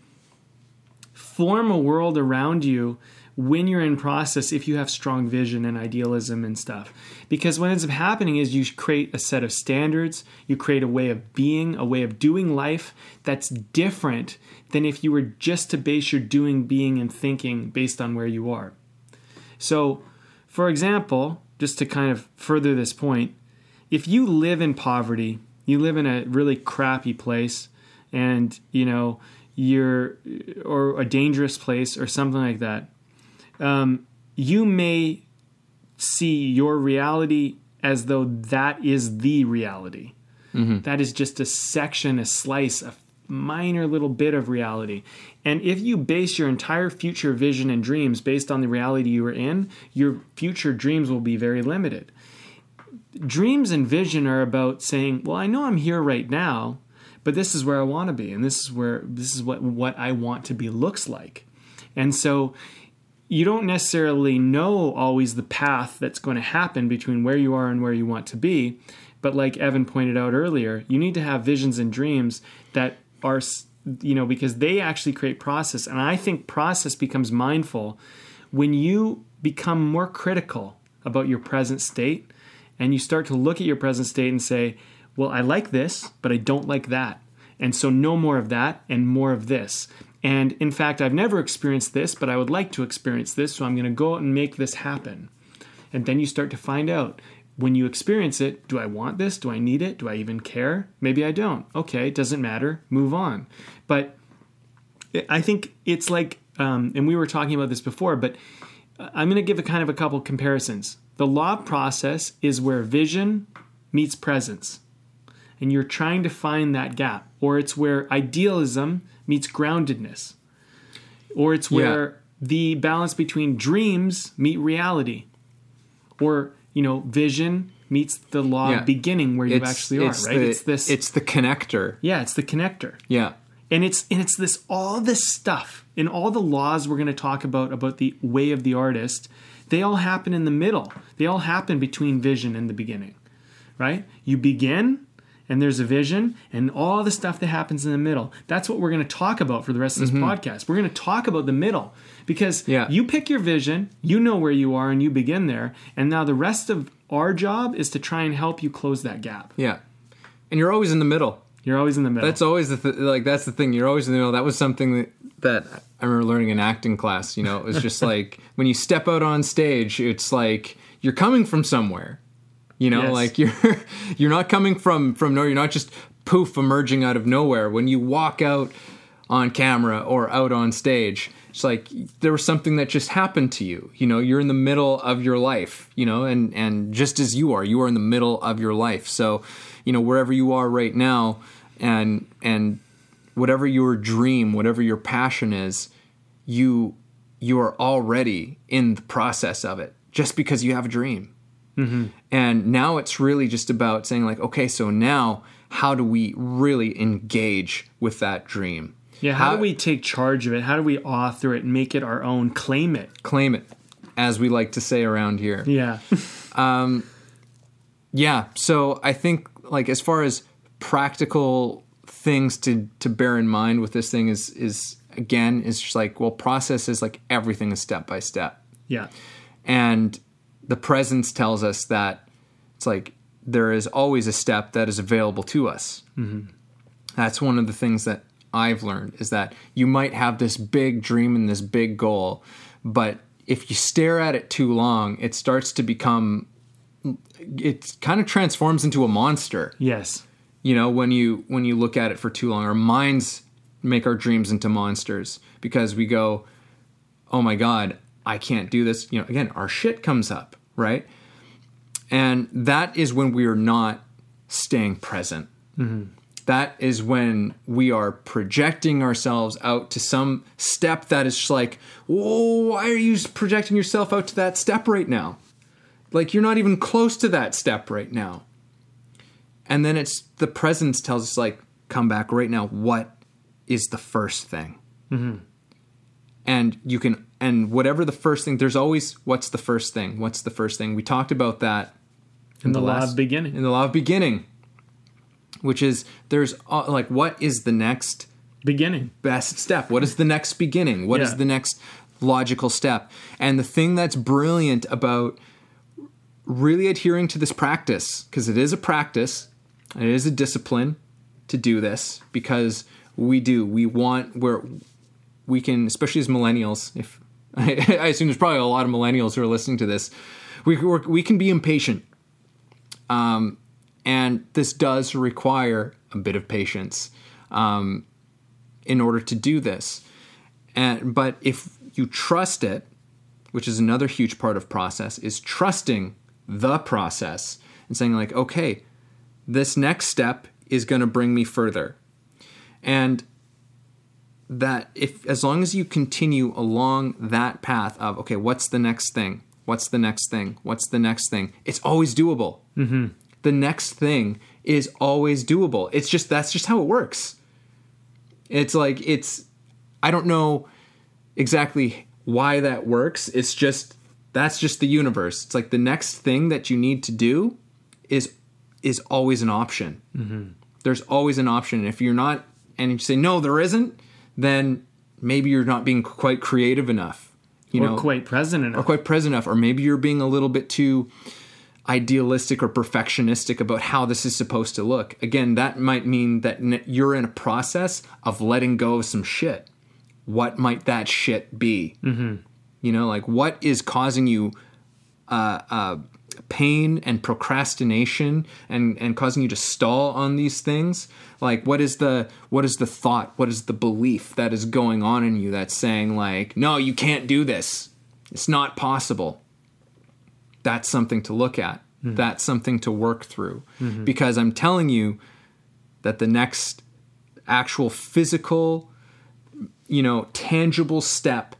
form a world around you when you're in process if you have strong vision and idealism and stuff. Because what ends up happening is you create a set of standards, you create a way of being, a way of doing life that's different than if you were just to base your doing, being, and thinking based on where you are. So, for example, just to kind of further this point, if you live in poverty, you live in a really crappy place, and you know, you're or a dangerous place or something like that, um, you may see your reality as though that is the reality. Mm-hmm. That is just a section, a slice, a minor little bit of reality. And if you base your entire future vision and dreams based on the reality you are in, your future dreams will be very limited. Dreams and vision are about saying, "Well, I know I'm here right now, but this is where I want to be and this is where this is what what I want to be looks like." And so you don't necessarily know always the path that's going to happen between where you are and where you want to be. But like Evan pointed out earlier, you need to have visions and dreams that are, you know, because they actually create process. And I think process becomes mindful when you become more critical about your present state and you start to look at your present state and say, well, I like this, but I don't like that. And so, no more of that and more of this. And in fact, I've never experienced this, but I would like to experience this, so I'm going to go out and make this happen. And then you start to find out when you experience it do I want this? Do I need it? Do I even care? Maybe I don't. Okay, doesn't matter. Move on. But I think it's like, um, and we were talking about this before, but I'm going to give a kind of a couple comparisons. The law process is where vision meets presence, and you're trying to find that gap, or it's where idealism meets groundedness. Or it's where yeah. the balance between dreams meet reality. Or, you know, vision meets the law yeah. of beginning where you actually are, right? The, it's this It's the connector. Yeah, it's the connector. Yeah. And it's and it's this all this stuff and all the laws we're going to talk about about the way of the artist, they all happen in the middle. They all happen between vision and the beginning. Right? You begin and there's a vision and all the stuff that happens in the middle. That's what we're going to talk about for the rest of this mm-hmm. podcast. We're going to talk about the middle because yeah. you pick your vision, you know where you are, and you begin there. And now the rest of our job is to try and help you close that gap. Yeah. And you're always in the middle. You're always in the middle. That's always the th- like that's the thing. You're always in the middle. That was something that, that I remember learning in acting class. You know, it was just like when you step out on stage, it's like you're coming from somewhere you know, yes. like you're you're not coming from from nowhere. You're not just poof emerging out of nowhere. When you walk out on camera or out on stage, it's like there was something that just happened to you. You know, you're in the middle of your life. You know, and and just as you are, you are in the middle of your life. So, you know, wherever you are right now, and and whatever your dream, whatever your passion is, you you are already in the process of it just because you have a dream Mm-hmm. And now it's really just about saying, like, okay, so now how do we really engage with that dream? Yeah, how, how do we take charge of it? How do we author it, and make it our own, claim it? Claim it, as we like to say around here. Yeah. um, yeah, so I think, like, as far as practical things to, to bear in mind with this thing is, is again, is just like, well, process is like everything is step by step. Yeah. And the presence tells us that it's like there is always a step that is available to us. Mm-hmm. That's one of the things that I've learned is that you might have this big dream and this big goal, but if you stare at it too long, it starts to become it kind of transforms into a monster. Yes. You know, when you when you look at it for too long, our minds make our dreams into monsters because we go, "Oh my god, I can't do this." You know, again, our shit comes up right? And that is when we are not staying present. Mm-hmm. That is when we are projecting ourselves out to some step that is just like, whoa, why are you projecting yourself out to that step right now? Like you're not even close to that step right now. And then it's the presence tells us, like, come back right now. What is the first thing? Mm-hmm. And you can and whatever the first thing, there's always what's the first thing? What's the first thing? We talked about that in the, law last- of beginning. in the law of beginning, which is there's uh, like what is the next beginning. best step? What is the next beginning? What is Yeah. the next logical step? And the thing that's brilliant about really adhering to this practice, because it is a practice, and it is a discipline to do this, because we do, we want, where we can, especially as millennials, if I assume there's probably a lot of millennials who are listening to this, we, we can be impatient. Um, and this does require a bit of patience. Um, in order to do this. And but if you trust it, which is another huge part of process, is trusting the process and saying like, okay, this next step is going to bring me further. And that if as long as you continue along that path of okay, what's the next thing? What's the next thing? What's the next thing? It's always doable. Mm-hmm. The next thing is always doable. It's just that's just how it works. It's like it's I don't know exactly why that works. It's just that's just the universe. It's like the next thing that you need to do is is always an option. There's always an option. If you're not and you say no, there isn't, then maybe you're not being quite creative enough. You or know, quite present enough. or quite present enough, or maybe you're being a little bit too idealistic or perfectionistic about how this is supposed to look. Again, that might mean that you're in a process of letting go of some shit. What might that shit be? Mm-hmm. You know, like what is causing you uh, uh, pain and procrastination and and causing you to stall on these things? Like what is the what is the thought? What is the belief that is going on in you that's saying like, no, you can't do this. It's not possible that's something to look at. Mm-hmm. That's something to work through. Mm-hmm. Because I'm telling you that the next actual physical, you know, tangible step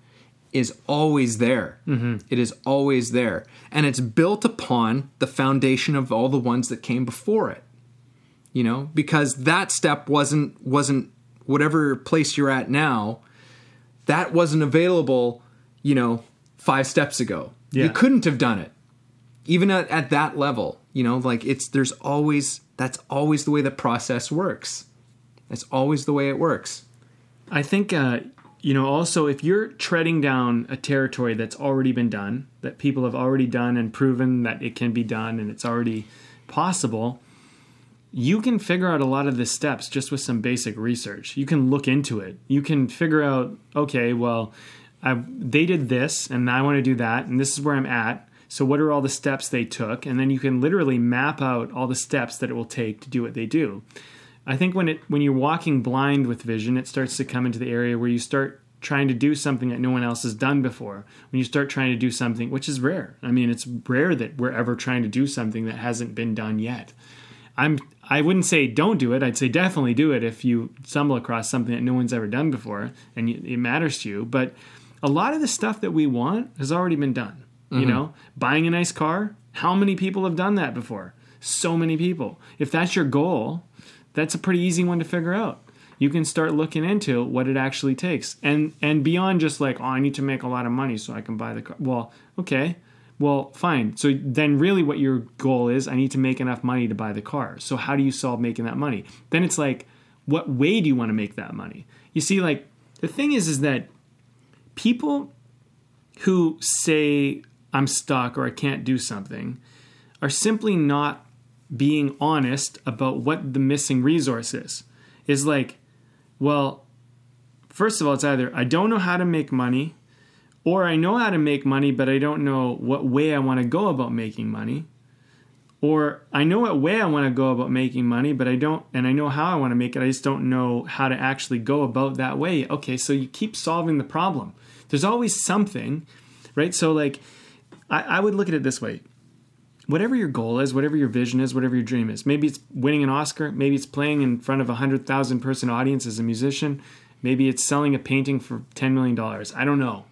is always there. It is always there. And it's built upon the foundation of all the ones that came before it. You know, because that step wasn't wasn't whatever place you're at now, that wasn't available, you know, 5 steps ago. Yeah. You couldn't have done it even at, at that level you know like it's there's always that's always the way the process works that's always the way it works I think, uh, you know, also if you're treading down a territory that's already been done, that people have already done and proven that it can be done and it's already possible, you can figure out a lot of the steps just with some basic research. You can look into it. You can figure out, okay, well, i they did this and I want to do that, and this is where I'm at. So, what are all the steps they took? And then you can literally map out all the steps that it will take to do what they do. I think when it when you're walking blind with vision, it starts to come into the area where you start trying to do something that no one else has done before. When you start trying to do something, which is rare. I mean, it's rare that we're ever trying to do something that hasn't been done yet. I'm I wouldn't say don't do it. I'd say definitely do it if you stumble across something that no one's ever done before and it matters to you. But a lot of the stuff that we want has already been done. You mm-hmm. know, buying a nice car. How many people have done that before? So many people. If that's your goal, that's a pretty easy one to figure out. You can start looking into what it actually takes, and and beyond just like, oh, I need to make a lot of money so I can buy the car. Well, okay, well, fine. So then, really, what your goal is, I need to make enough money to buy the car. So how do you solve making that money? Then it's like, what way do you want to make that money? You see, like the thing is, is that people who say I'm stuck or I can't do something are simply not being honest about what the missing resource is. Is like, well, first of all, it's either I don't know how to make money, or I know how to make money, but I don't know what way I want to go about making money. Or I know what way I want to go about making money, but I don't, and I know how I want to make it. I just don't know how to actually go about that way. Okay, so you keep solving the problem. There's always something, right? So, like, I, I would look at it this way whatever your goal is, whatever your vision is, whatever your dream is. Maybe it's winning an Oscar. Maybe it's playing in front of a hundred thousand person audience as a musician. Maybe it's selling a painting for ten million dollars. I don't know,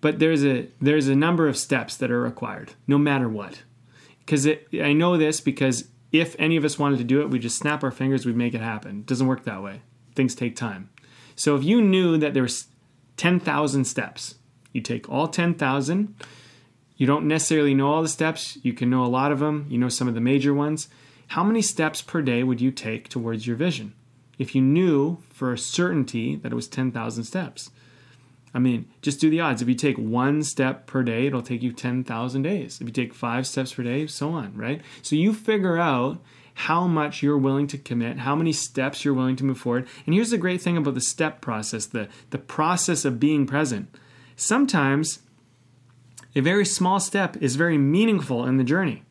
but there's a there's a number of steps that are required, no matter what. Because I know this because if any of us wanted to do it, we just snap our fingers, we'd make it happen. It doesn't work that way. Things take time. So if you knew that there was ten thousand steps You take all 10,000. You don't necessarily know all the steps. You can know a lot of them. You know some of the major ones. How many steps per day would you take towards your vision? If you knew for a certainty that it was 10,000 steps. I mean, just do the odds. If you take one step per day, it'll take you 10,000 days. If you take five steps per day, so on, right? So you figure out how much you're willing to commit, how many steps you're willing to move forward. And here's the great thing about the step process the, the process of being present. Sometimes a very small step is very meaningful in the journey.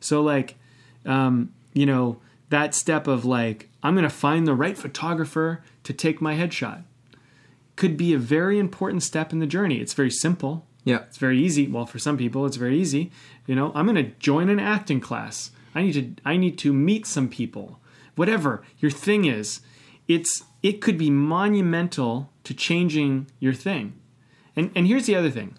So, like, um, you know, that step of like, I'm going to find the right photographer to take my headshot could be a very important step in the journey. It's very simple. Yeah. It's very easy. Well, for some people, it's very easy. You know, I'm going to join an acting class. I need to I need to meet some people. Whatever your thing is, it's it could be monumental to changing your thing. And and here's the other thing.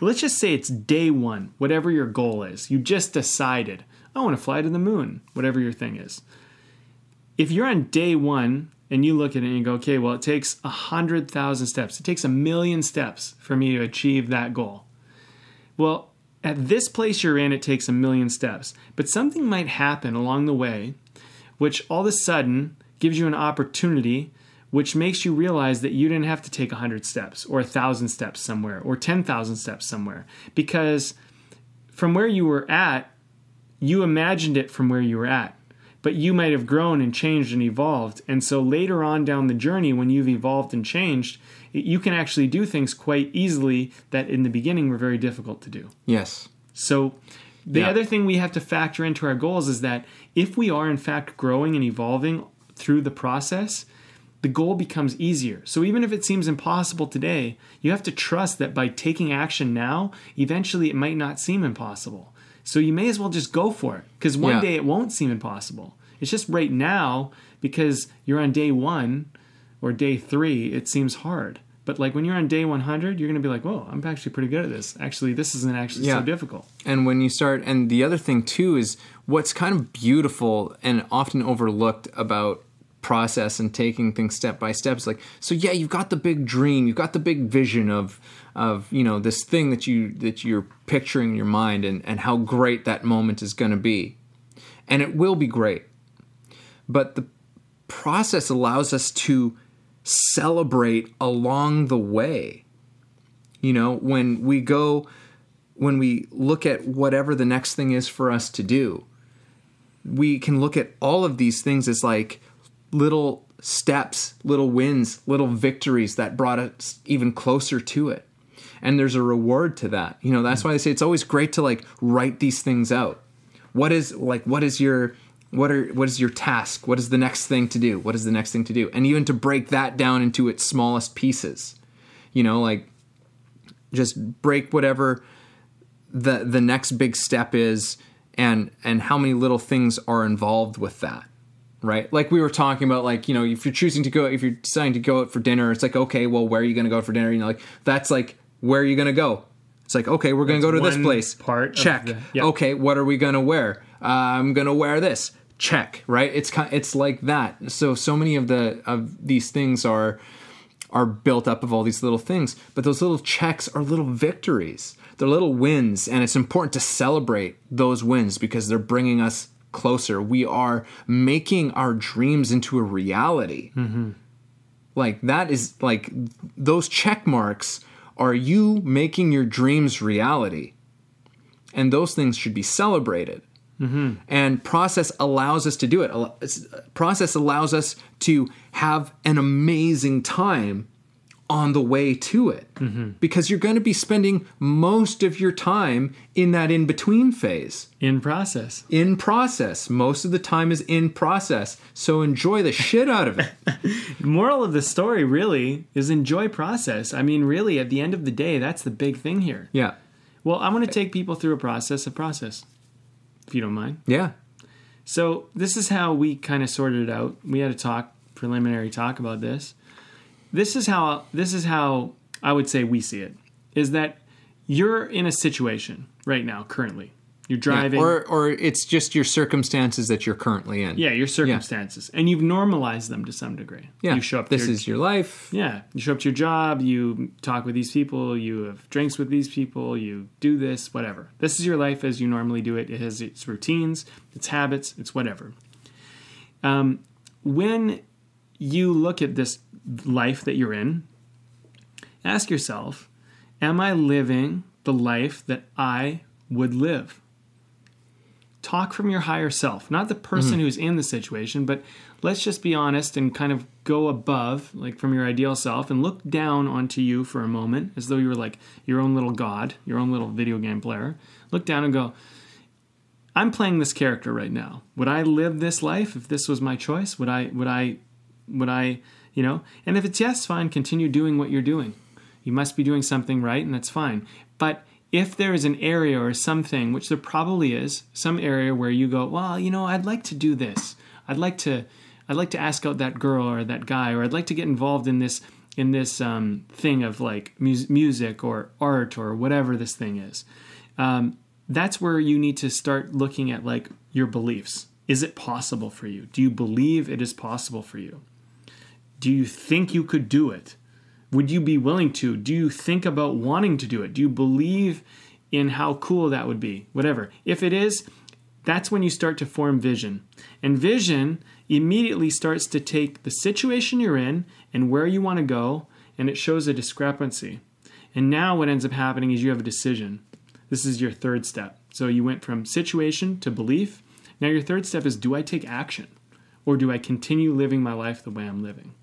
Let's just say it's day 1, whatever your goal is. You just decided, I want to fly to the moon, whatever your thing is. If you're on day 1 and you look at it and you go, okay, well, it takes a hundred thousand steps. It takes a million steps for me to achieve that goal. Well, at this place you're in, it takes a million steps. But something might happen along the way, which all of a sudden gives you an opportunity, which makes you realize that you didn't have to take a hundred steps or a thousand steps somewhere or 10,000 steps somewhere. Because from where you were at, you imagined it from where you were at but you might have grown and changed and evolved. And so later on down the journey, when you've evolved and changed, you can actually do things quite easily that in the beginning were very difficult to do. Yes. So the Yeah. other thing we have to factor into our goals is that if we are in fact growing and evolving through the process, the goal becomes easier. So even if it seems impossible today, you have to trust that by taking action now, eventually it might not seem impossible. So you may as well just go for it because one Yeah. day it won't seem impossible. It's just right now because you're on day one or day three, it seems hard. But like when you're on day 100, you're going to be like, whoa, I'm actually pretty good at this. Actually, this isn't actually Yeah. so difficult. And when you start, and the other thing too is what's kind of beautiful and often overlooked about process and taking things step by step is like, so yeah, you've got the big dream, you've got the big vision of of you know this thing that you that you're picturing in your mind and and how great that moment is going to be, and it will be great. But the process allows us to celebrate along the way. You know, when we go when we look at whatever the next thing is for us to do, we can look at all of these things as like little steps, little wins, little victories that brought us even closer to it. And there's a reward to that. You know, that's why I say it's always great to like write these things out. What is like what is your what are what is your task? What is the next thing to do? What is the next thing to do? And even to break that down into its smallest pieces. You know, like just break whatever the the next big step is and and how many little things are involved with that right? Like we were talking about like you know if you're choosing to go if you're deciding to go out for dinner it's like okay well where are you going to go for dinner? You know like that's like where are you going to go? It's like okay we're going to go to this place. part check. the- yeah. okay what are we going to wear? Uh, i'm going to wear this. Check right? It's kind it's like that. So so many of the of these things are are built up of all these little things. But those little checks are little victories. They're little wins, and it's important to celebrate those wins because they're bringing us closer. We are making our dreams into a reality. Mm-hmm. Like that is like those check marks are you making your dreams reality. And those things should be celebrated. Mm-hmm. And process allows us to do it. Process allows us to have an amazing time on the way to it mm-hmm. because you're going to be spending most of your time in that in between phase. In process. In process. Most of the time is in process. So enjoy the shit out of it. moral of the story really is enjoy process. I mean, really, at the end of the day, that's the big thing here. Yeah. Well, I want to take people through a process of process, if you don't mind. Yeah. So this is how we kind of sorted it out. We had a talk, preliminary talk about this. This is how this is how I would say we see it. Is that you're in a situation right now, currently. You're driving. or or it's just your circumstances that you're currently in. yeah, your circumstances, and you've normalized them to some degree. Yeah. you show up. to This your, is your life. yeah. You show up to your job. You talk with these people. You have drinks with these people. You do this, whatever. This is your life as you normally do it. It has its routines, its habits, its whatever. Um, when you look at this life that you're in, ask yourself, am I living the life that I would live? Talk from your higher self, not the person mm-hmm. who's in the situation, but let's just be honest and kind of go above, like from your ideal self, and look down onto you for a moment as though you were like your own little god, your own little video game player. Look down and go, I'm playing this character right now. Would I live this life if this was my choice? Would I would I would I, you know? And if it's yes, fine, continue doing what you're doing. You must be doing something right and that's fine. But if there is an area or something, which there probably is, some area where you go, well, you know, I'd like to do this. I'd like to I'd like to ask out that girl or that guy or I'd like to get involved in this in this um, thing of like mus- music or art or whatever this thing is. Um, that's where you need to start looking at like your beliefs. Is it possible for you? Do you believe it is possible for you? Do you think you could do it? Would you be willing to? Do you think about wanting to do it? Do you believe in how cool that would be? Whatever. If it is, that's when you start to form vision. And vision immediately starts to take the situation you're in and where you want to go, and it shows a discrepancy. And now what ends up happening is you have a decision. This is your third step. So you went from situation to belief. Now your third step is do I take action? Or do I continue living my life the way I'm living?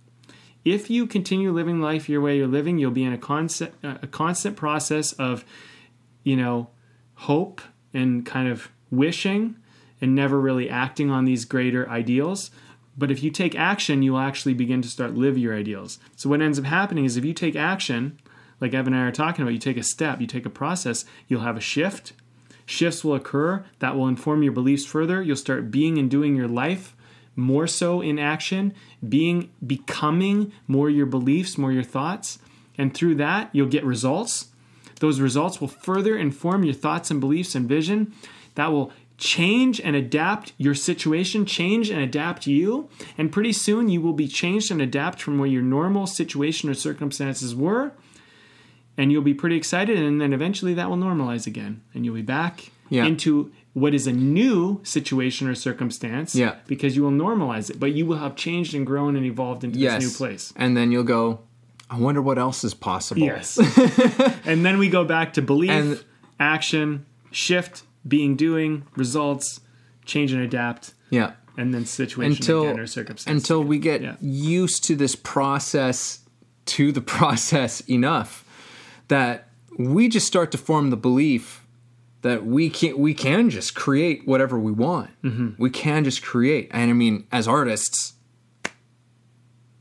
If you continue living life your way you're living, you'll be in a constant uh, a constant process of, you know, hope and kind of wishing and never really acting on these greater ideals. But if you take action, you'll actually begin to start live your ideals. So what ends up happening is if you take action, like Evan and I are talking about, you take a step, you take a process, you'll have a shift. Shifts will occur that will inform your beliefs further. You'll start being and doing your life more so in action, being becoming more your beliefs, more your thoughts, and through that you'll get results. Those results will further inform your thoughts and beliefs and vision. That will change and adapt your situation, change and adapt you, and pretty soon you will be changed and adapt from where your normal situation or circumstances were. And you'll be pretty excited, and then eventually that will normalize again, and you'll be back Yeah. into what is a new situation or circumstance Yeah. because you will normalize it, but you will have changed and grown and evolved into Yes. this new place. And then you'll go, I wonder what else is possible. Yes. and then we go back to belief, And- action, shift, being, doing, results, change and adapt, Yeah. and then situation Until again or circumstance. until we get Yeah. used to this process to the process enough that we just start to form the belief that we can we can just create whatever we want. Mm-hmm. We can just create. And I mean, as artists,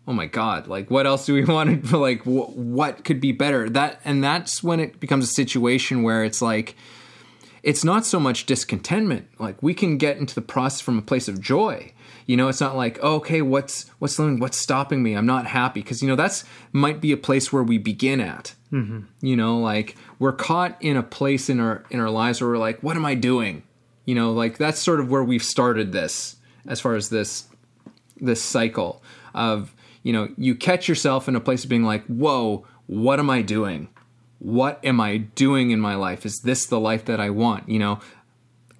oh my god, like what else do we want to like wh- what could be better? That and that's when it becomes a situation where it's like it's not so much discontentment. Like we can get into the process from a place of joy. You know, it's not like, oh, okay, what's what's what's stopping me? I'm not happy because you know that's might be a place where we begin at. Mm-hmm. You know, like we're caught in a place in our in our lives where we're like, what am I doing? You know, like that's sort of where we've started this as far as this this cycle of you know you catch yourself in a place of being like, whoa, what am I doing? What am I doing in my life? Is this the life that I want? You know,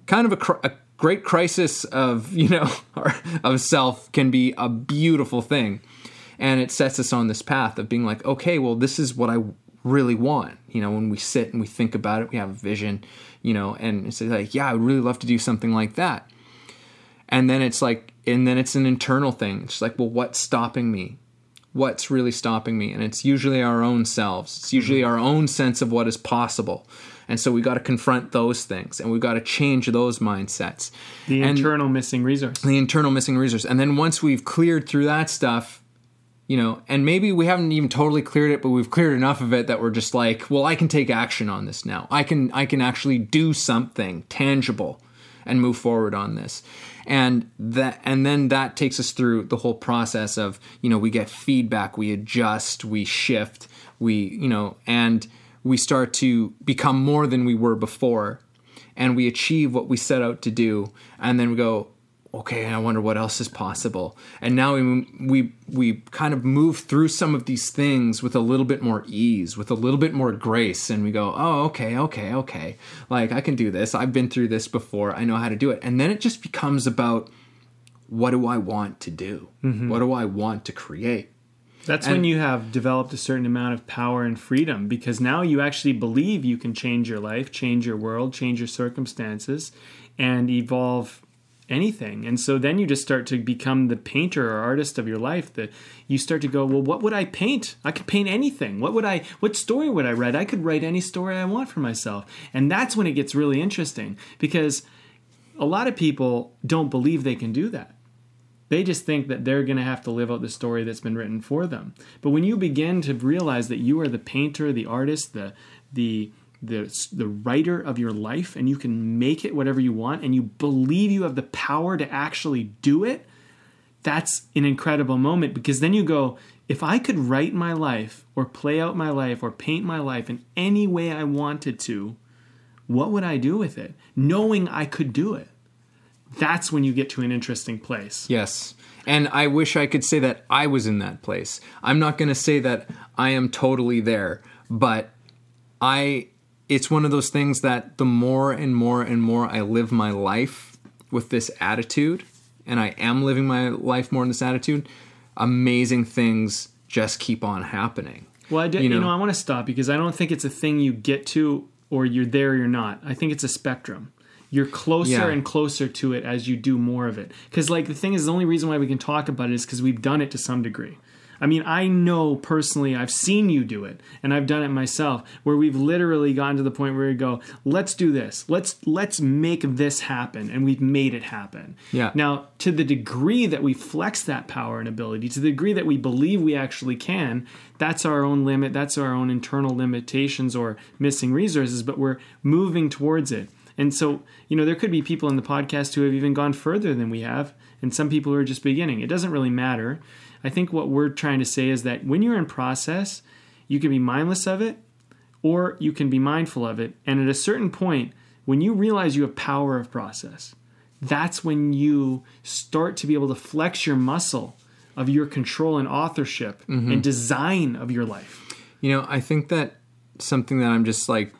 kind of a, a great crisis of you know of self can be a beautiful thing. And it sets us on this path of being like okay well this is what i really want. You know when we sit and we think about it we have a vision you know and it's like yeah i would really love to do something like that. And then it's like and then it's an internal thing. It's like well what's stopping me? What's really stopping me? And it's usually our own selves. It's usually mm-hmm. our own sense of what is possible and so we got to confront those things and we've got to change those mindsets. The and- internal missing resource. the internal missing resource. And then once we've cleared through that stuff you know and maybe we haven't even totally cleared it but we've cleared enough of it that we're just like well i can take action on this now. I can i can actually do something tangible and move forward on this. And that and then that takes us through the whole process of you know we get feedback we adjust we shift we you know and we start to become more than we were before and we achieve what we set out to do and then we go okay i wonder what else is possible. And now we we we kind of move through some of these things with a little bit more ease with a little bit more grace and we go oh okay okay okay. Like i can do this. I've been through this before. I know how to do it. And then it just becomes about what do i want to do? Mm-hmm. What do i want to create That's And- when you have developed a certain amount of power and freedom because now you actually believe you can change your life, change your world, change your circumstances, and evolve anything. And so then you just start to become the painter or artist of your life. That you start to go, well, what would I paint? I could paint anything. What would I? What story would I write? I could write any story I want for myself. And that's when it gets really interesting because a lot of people don't believe they can do that. They just think that they're going to have to live out the story that's been written for them. But when you begin to realize that you are the painter, the artist, the the the the writer of your life and you can make it whatever you want and you believe you have the power to actually do it, that's an incredible moment because then you go, if I could write my life or play out my life or paint my life in any way I wanted to, what would I do with it? Knowing I could do it. That's when you get to an interesting place. Yes. And I wish I could say that I was in that place. I'm not going to say that I am totally there, but I it's one of those things that the more and more and more I live my life with this attitude, and I am living my life more in this attitude, amazing things just keep on happening. Well, I did, You you, know, know- I want to stop because I don't think it's a thing you get to or you're there or you're not. I think it's a spectrum. You're closer Yeah. and closer to it as you do more of it. Because, like, the thing is, the only reason why we can talk about it is because we've done it to some degree. I mean, I know personally, I've seen you do it, and I've done it myself, where we've literally gotten to the point where we go, "Let's do this. Let's let's make this happen," and we've made it happen. Yeah. Now, to the degree that we flex that power and ability, to the degree that we believe we actually can, that's our own limit, that's our own internal limitations or missing resources, but we're moving towards it. And so, you know, there could be people in the podcast who have even gone further than we have, and some people who are just beginning. It doesn't really matter. I think what we're trying to say is that when you're in process, you can be mindless of it or you can be mindful of it. And at a certain point, when you realize you have power of process, that's when you start to be able to flex your muscle of your control and authorship mm-hmm. and design of your life. You know, I think that something that I'm just like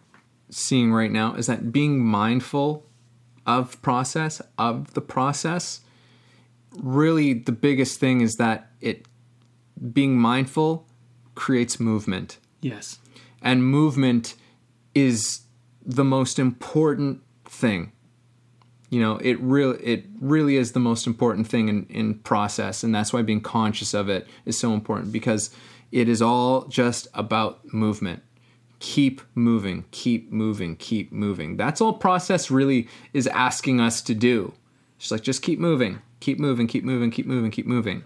seeing right now is that being mindful of process, of the process, really the biggest thing is that it being mindful creates movement. Yes. And movement is the most important thing. You know, it really it really is the most important thing in, in process, and that's why being conscious of it is so important because it is all just about movement. Keep moving, keep moving, keep moving. That's all process really is asking us to do. Just like just keep moving, keep moving, keep moving, keep moving, keep moving.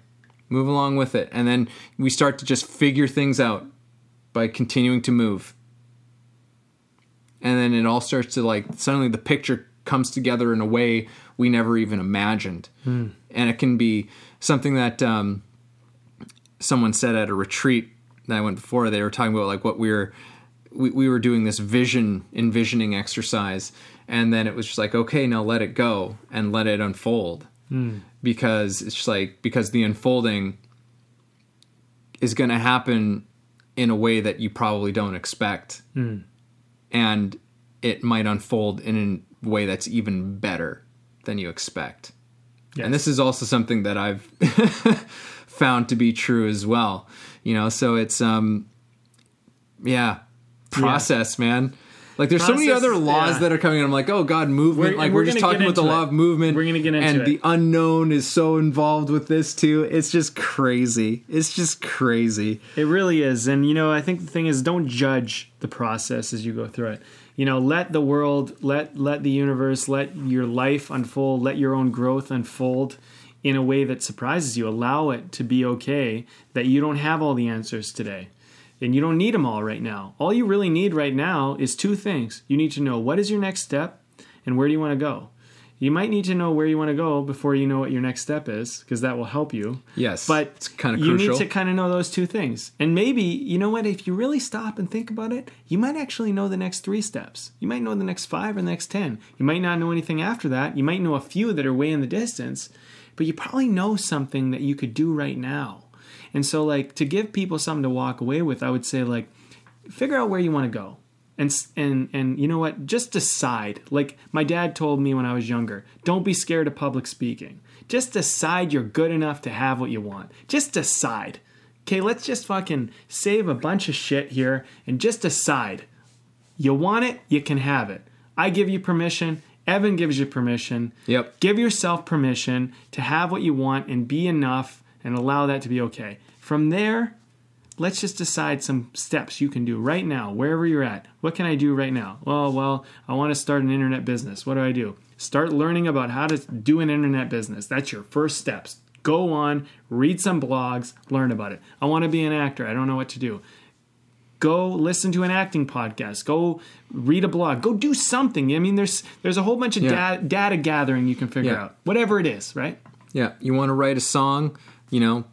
Move along with it. And then we start to just figure things out by continuing to move and then it all starts to like suddenly the picture comes together in a way we never even imagined and it can be something that um, someone said at a retreat that i went before they were talking about like what we were we, we were doing this vision envisioning exercise and then it was just like okay now let it go and let it unfold because it's just like because the unfolding is going to happen in a way that you probably don't expect and it might unfold in a way that's even better than you expect. Yes. And this is also something that I've found to be true as well. You know, so it's um yeah, process, man. Like there's so many other laws yeah. that are coming and I'm like, "Oh god, movement." We're- like we're we're, just talking about the into law of movement. We're gonna get into and it. the unknown is so involved with this too. It's just crazy. It's just crazy. It really is. And, you know, I think the thing is don't judge the process as you go through it. You know, let the world, let let the universe, let your life unfold, let your own growth unfold in a way that surprises you. Allow it to be okay that you don't have all the answers today. And you don't need them all right now. All you really need right now is two things. You need to know what is your next step and where do you want to go. You might need to know where you want to go before you know what your next step is, because that will help you. Yes, But it's kind of you crucial. need to kind of know those two things. And maybe, you know what, if you really stop and think about it, you might actually know the next three steps. You might know the next five or the next 10. You might not know anything after that. You might know a few that are way in the distance, but you probably know something that you could do right now. And so, like, to give people something to walk away with, I would say, like, figure out where you want to go. And and and you know what? Just decide. Like my dad told me when i was younger don't be scared of public speaking. Just decide you're good enough to have what you want. Just decide. Okay let's just fucking save a bunch of shit here and just decide. You want it you can have it. I give you permission evan gives you permission. Yep. give yourself permission to have what you want and be enough and allow that to be okay from there let's just decide some steps you can do right now, wherever you're at. What can I do right now? Well, well, I want to start an internet business. What do I do? Start learning about how to do an internet business. That's your first steps. Go on, read some blogs, learn about it. I want to be an actor. I don't know what to do. Go listen to an acting podcast. Go read a blog. Go do something. I mean, there's there's a whole bunch of Yeah. da- data gathering you can figure Yeah. out. Whatever it is, right? Yeah, you want to write a song, you know,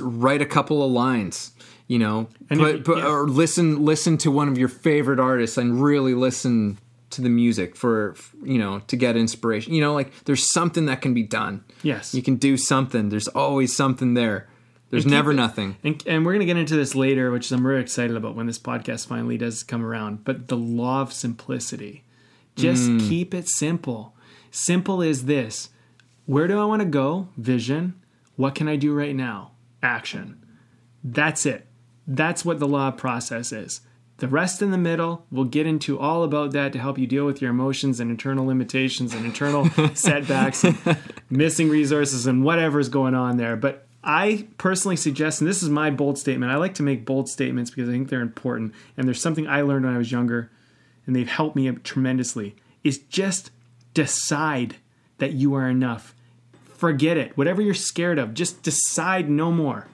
write a couple of lines, you know, And put, if- put, yeah. or listen listen to one of your favorite artists and really listen to the music for you know to get inspiration. You know, like there's something that can be done. Yes. You can do something. There's always something there. There's keep never it- nothing. And, and we're going to get into this later, which I'm really excited about when this podcast finally does come around. But the law of simplicity. Just mm. keep it simple. Simple is this Where do I want to go? Vision. What can I do right now? Action. That's it. That's what the law of process is. The rest in the middle, we'll get into all about that to help you deal with your emotions and internal limitations and internal setbacks and missing resources and whatever's going on there. But I personally suggest, and this is my bold statement, I like to make bold statements because I think they're important. And there's something I learned when I was younger, and they've helped me tremendously, is just decide that you are enough. Forget it. Whatever you're scared of, just decide no more.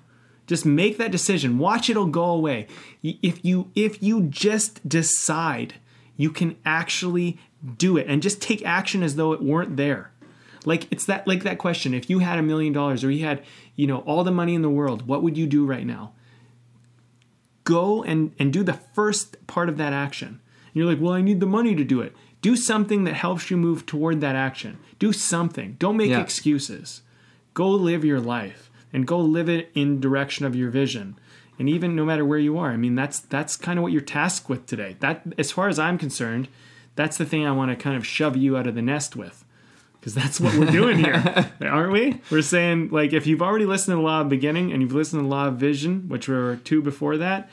Just make that decision. Watch it'll go away. If you if you just decide, you can actually do it and just take action as though it weren't there. Like it's that like that question. If you had a million dollars or you had, you know, all the money in the world, what would you do right now? Go and and do the first part of that action. And you're like, "Well, I need the money to do it." Do something that helps you move toward that action. Do something. Don't make Yeah. excuses. Go live your life and go live it in direction of your vision. And even no matter where you are, I mean that's that's kind of what you're tasked with today. That as far as I'm concerned, that's the thing I want to kind of shove you out of the nest with. Because that's what we're doing here, aren't we? We're saying like if you've already listened to the law of beginning and you've listened to the law of vision, which were two before that,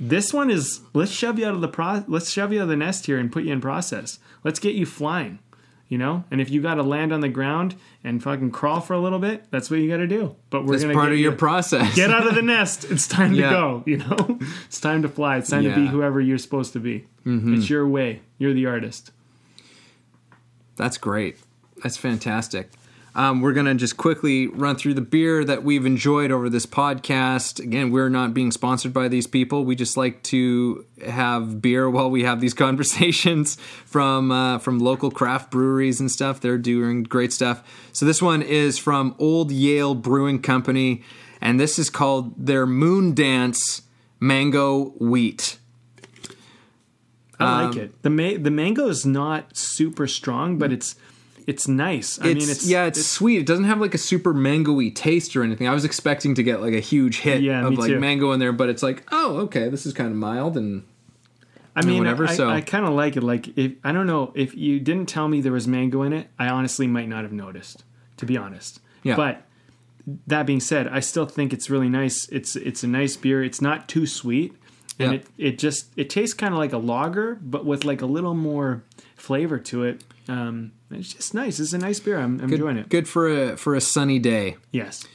this one is let's shove you out of the pro let's shove you out of the nest here and put you in process. Let's get you flying. You know? And if you gotta land on the ground and fucking crawl for a little bit, that's what you gotta do. But we're That's gonna part get of your you- process. get out of the nest. It's time to Yeah. go, you know? It's time to fly. It's time to be whoever you're supposed to be. Mm-hmm. It's your way. You're the artist. That's great. That's fantastic. Um, we're going to just quickly run through the beer that we've enjoyed over this podcast. Again, we're not being sponsored by these people. We just like to have beer while we have these conversations from uh, from local craft breweries and stuff. They're doing great stuff. So this one is from Old Yale Brewing Company, and this is called their Moon Dance Mango Wheat. I Um, like it. The ma- the mango is not super strong, but it's it's nice. I it's, mean, it's yeah, it's, sweet. It doesn't have like a super mangoey taste or anything. I was expecting to get like a huge hit Yeah, of like too. mango in there, but it's like, oh, okay, this is kind of mild and I mean, whatever, I, so- I kind of like it. Like, if I don't know if you didn't tell me there was mango in it, I honestly might not have noticed. To be honest, Yeah. But that being said, I still think it's really nice. It's it's a nice beer. It's not too sweet, and Yeah. it it just it tastes kind of like a lager, but with like a little more flavor to it. Um, it's just nice. It's a nice beer. I'm, I'm good, enjoying it. good for a for a sunny day. Yes.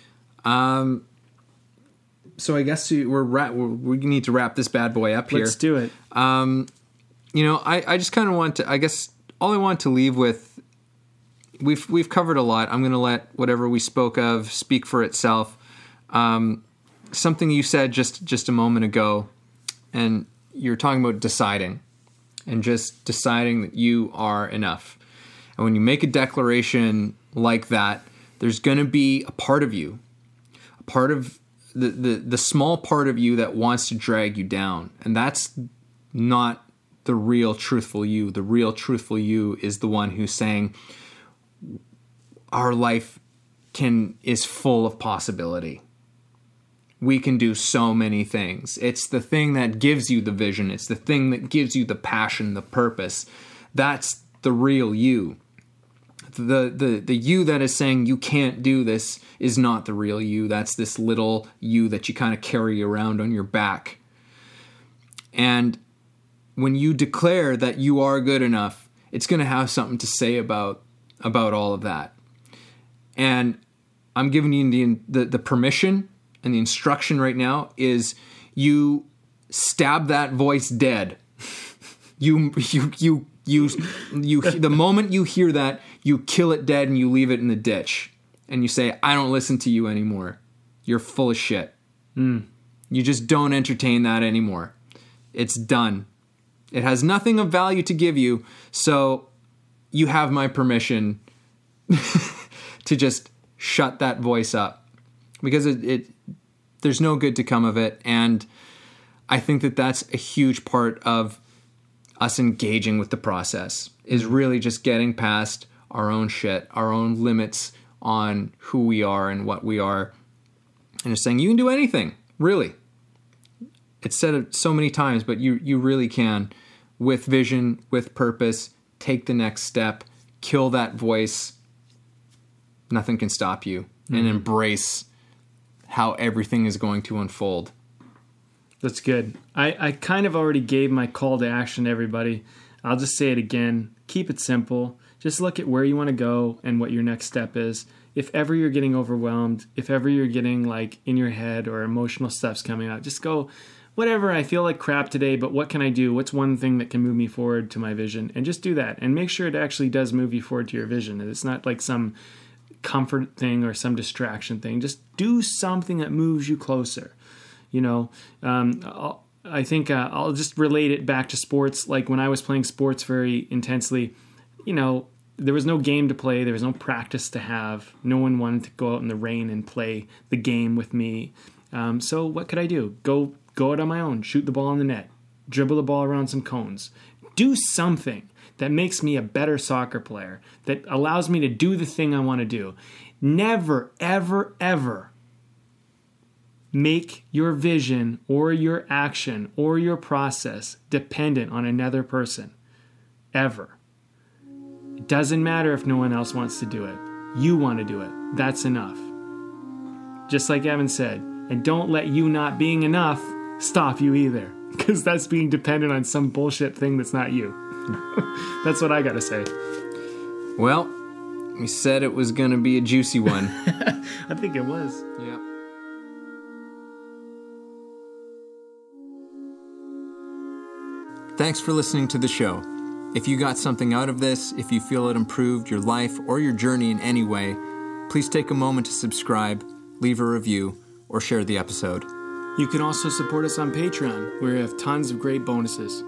Um, so I guess we- we're, ra- we need to wrap this bad boy up here. Let's do it. Um, you know, I, I just kind of want to. I guess all I want to leave with. We've we've covered a lot. I'm going to let whatever we spoke of speak for itself. Um, something you said just just a moment ago, and you're talking about deciding, and just deciding that you are enough. And when you make a declaration like that, there's going to be a part of you, a part of the, the, the small part of you that wants to drag you down. And that's not the real truthful you. The real truthful you is the one who's saying, our life can is full of possibility. We can do so many things. It's the thing that gives you the vision. It's the thing that gives you the passion, the purpose. That's the real you the the the you that is saying you can't do this is not the real you. That's this little you that you kind of carry around on your back. And when you declare that you are good enough, it's going to have something to say about about all of that. And I'm giving you the, the, the permission and the instruction right now is you stab that voice dead. you you you you you the moment you hear that, you kill it dead and you leave it in the ditch. And you say, I don't listen to you anymore. You're full of shit. Mm. You just don't entertain that anymore. It's done. It has nothing of value to give you. So you have my permission to just shut that voice up because it, it there's no good to come of it. And I think that that's a huge part of us engaging with the process is really just getting past our own shit, our own limits on who we are and what we are, and just saying you can do anything, really. It's said it so many times, but you you really can, with vision, with purpose, take the next step, kill that voice. Nothing can stop you, mm-hmm. and embrace how everything is going to unfold. That's good. I, I kind of already gave my call to action to everybody. I'll just say it again. Keep it simple. Just look at where you want to go and what your next step is. If ever you're getting overwhelmed, if ever you're getting like in your head or emotional stuff's coming out, just go, whatever, I feel like crap today, but what can I do? What's one thing that can move me forward to my vision? And just do that and make sure it actually does move you forward to your vision. And it's not like some comfort thing or some distraction thing. Just do something that moves you closer. You know, um, I think uh, I'll just relate it back to sports. Like when I was playing sports very intensely, you know, there was no game to play, there was no practice to have. No one wanted to go out in the rain and play the game with me. Um, so what could I do? Go go out on my own, shoot the ball in the net, dribble the ball around some cones, do something that makes me a better soccer player, that allows me to do the thing I want to do. Never, ever, ever make your vision or your action or your process dependent on another person. Ever. It doesn't matter if no one else wants to do it. You want to do it. That's enough. Just like Evan said, and don't let you not being enough stop you either, because that's being dependent on some bullshit thing that's not you. that's what I got to say. Well, we said it was going to be a juicy one. I think it was. Yeah. Thanks for listening to the show. If you got something out of this, if you feel it improved your life or your journey in any way, please take a moment to subscribe, leave a review, or share the episode. You can also support us on Patreon, where we have tons of great bonuses.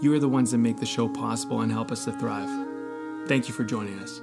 You are the ones that make the show possible and help us to thrive. Thank you for joining us.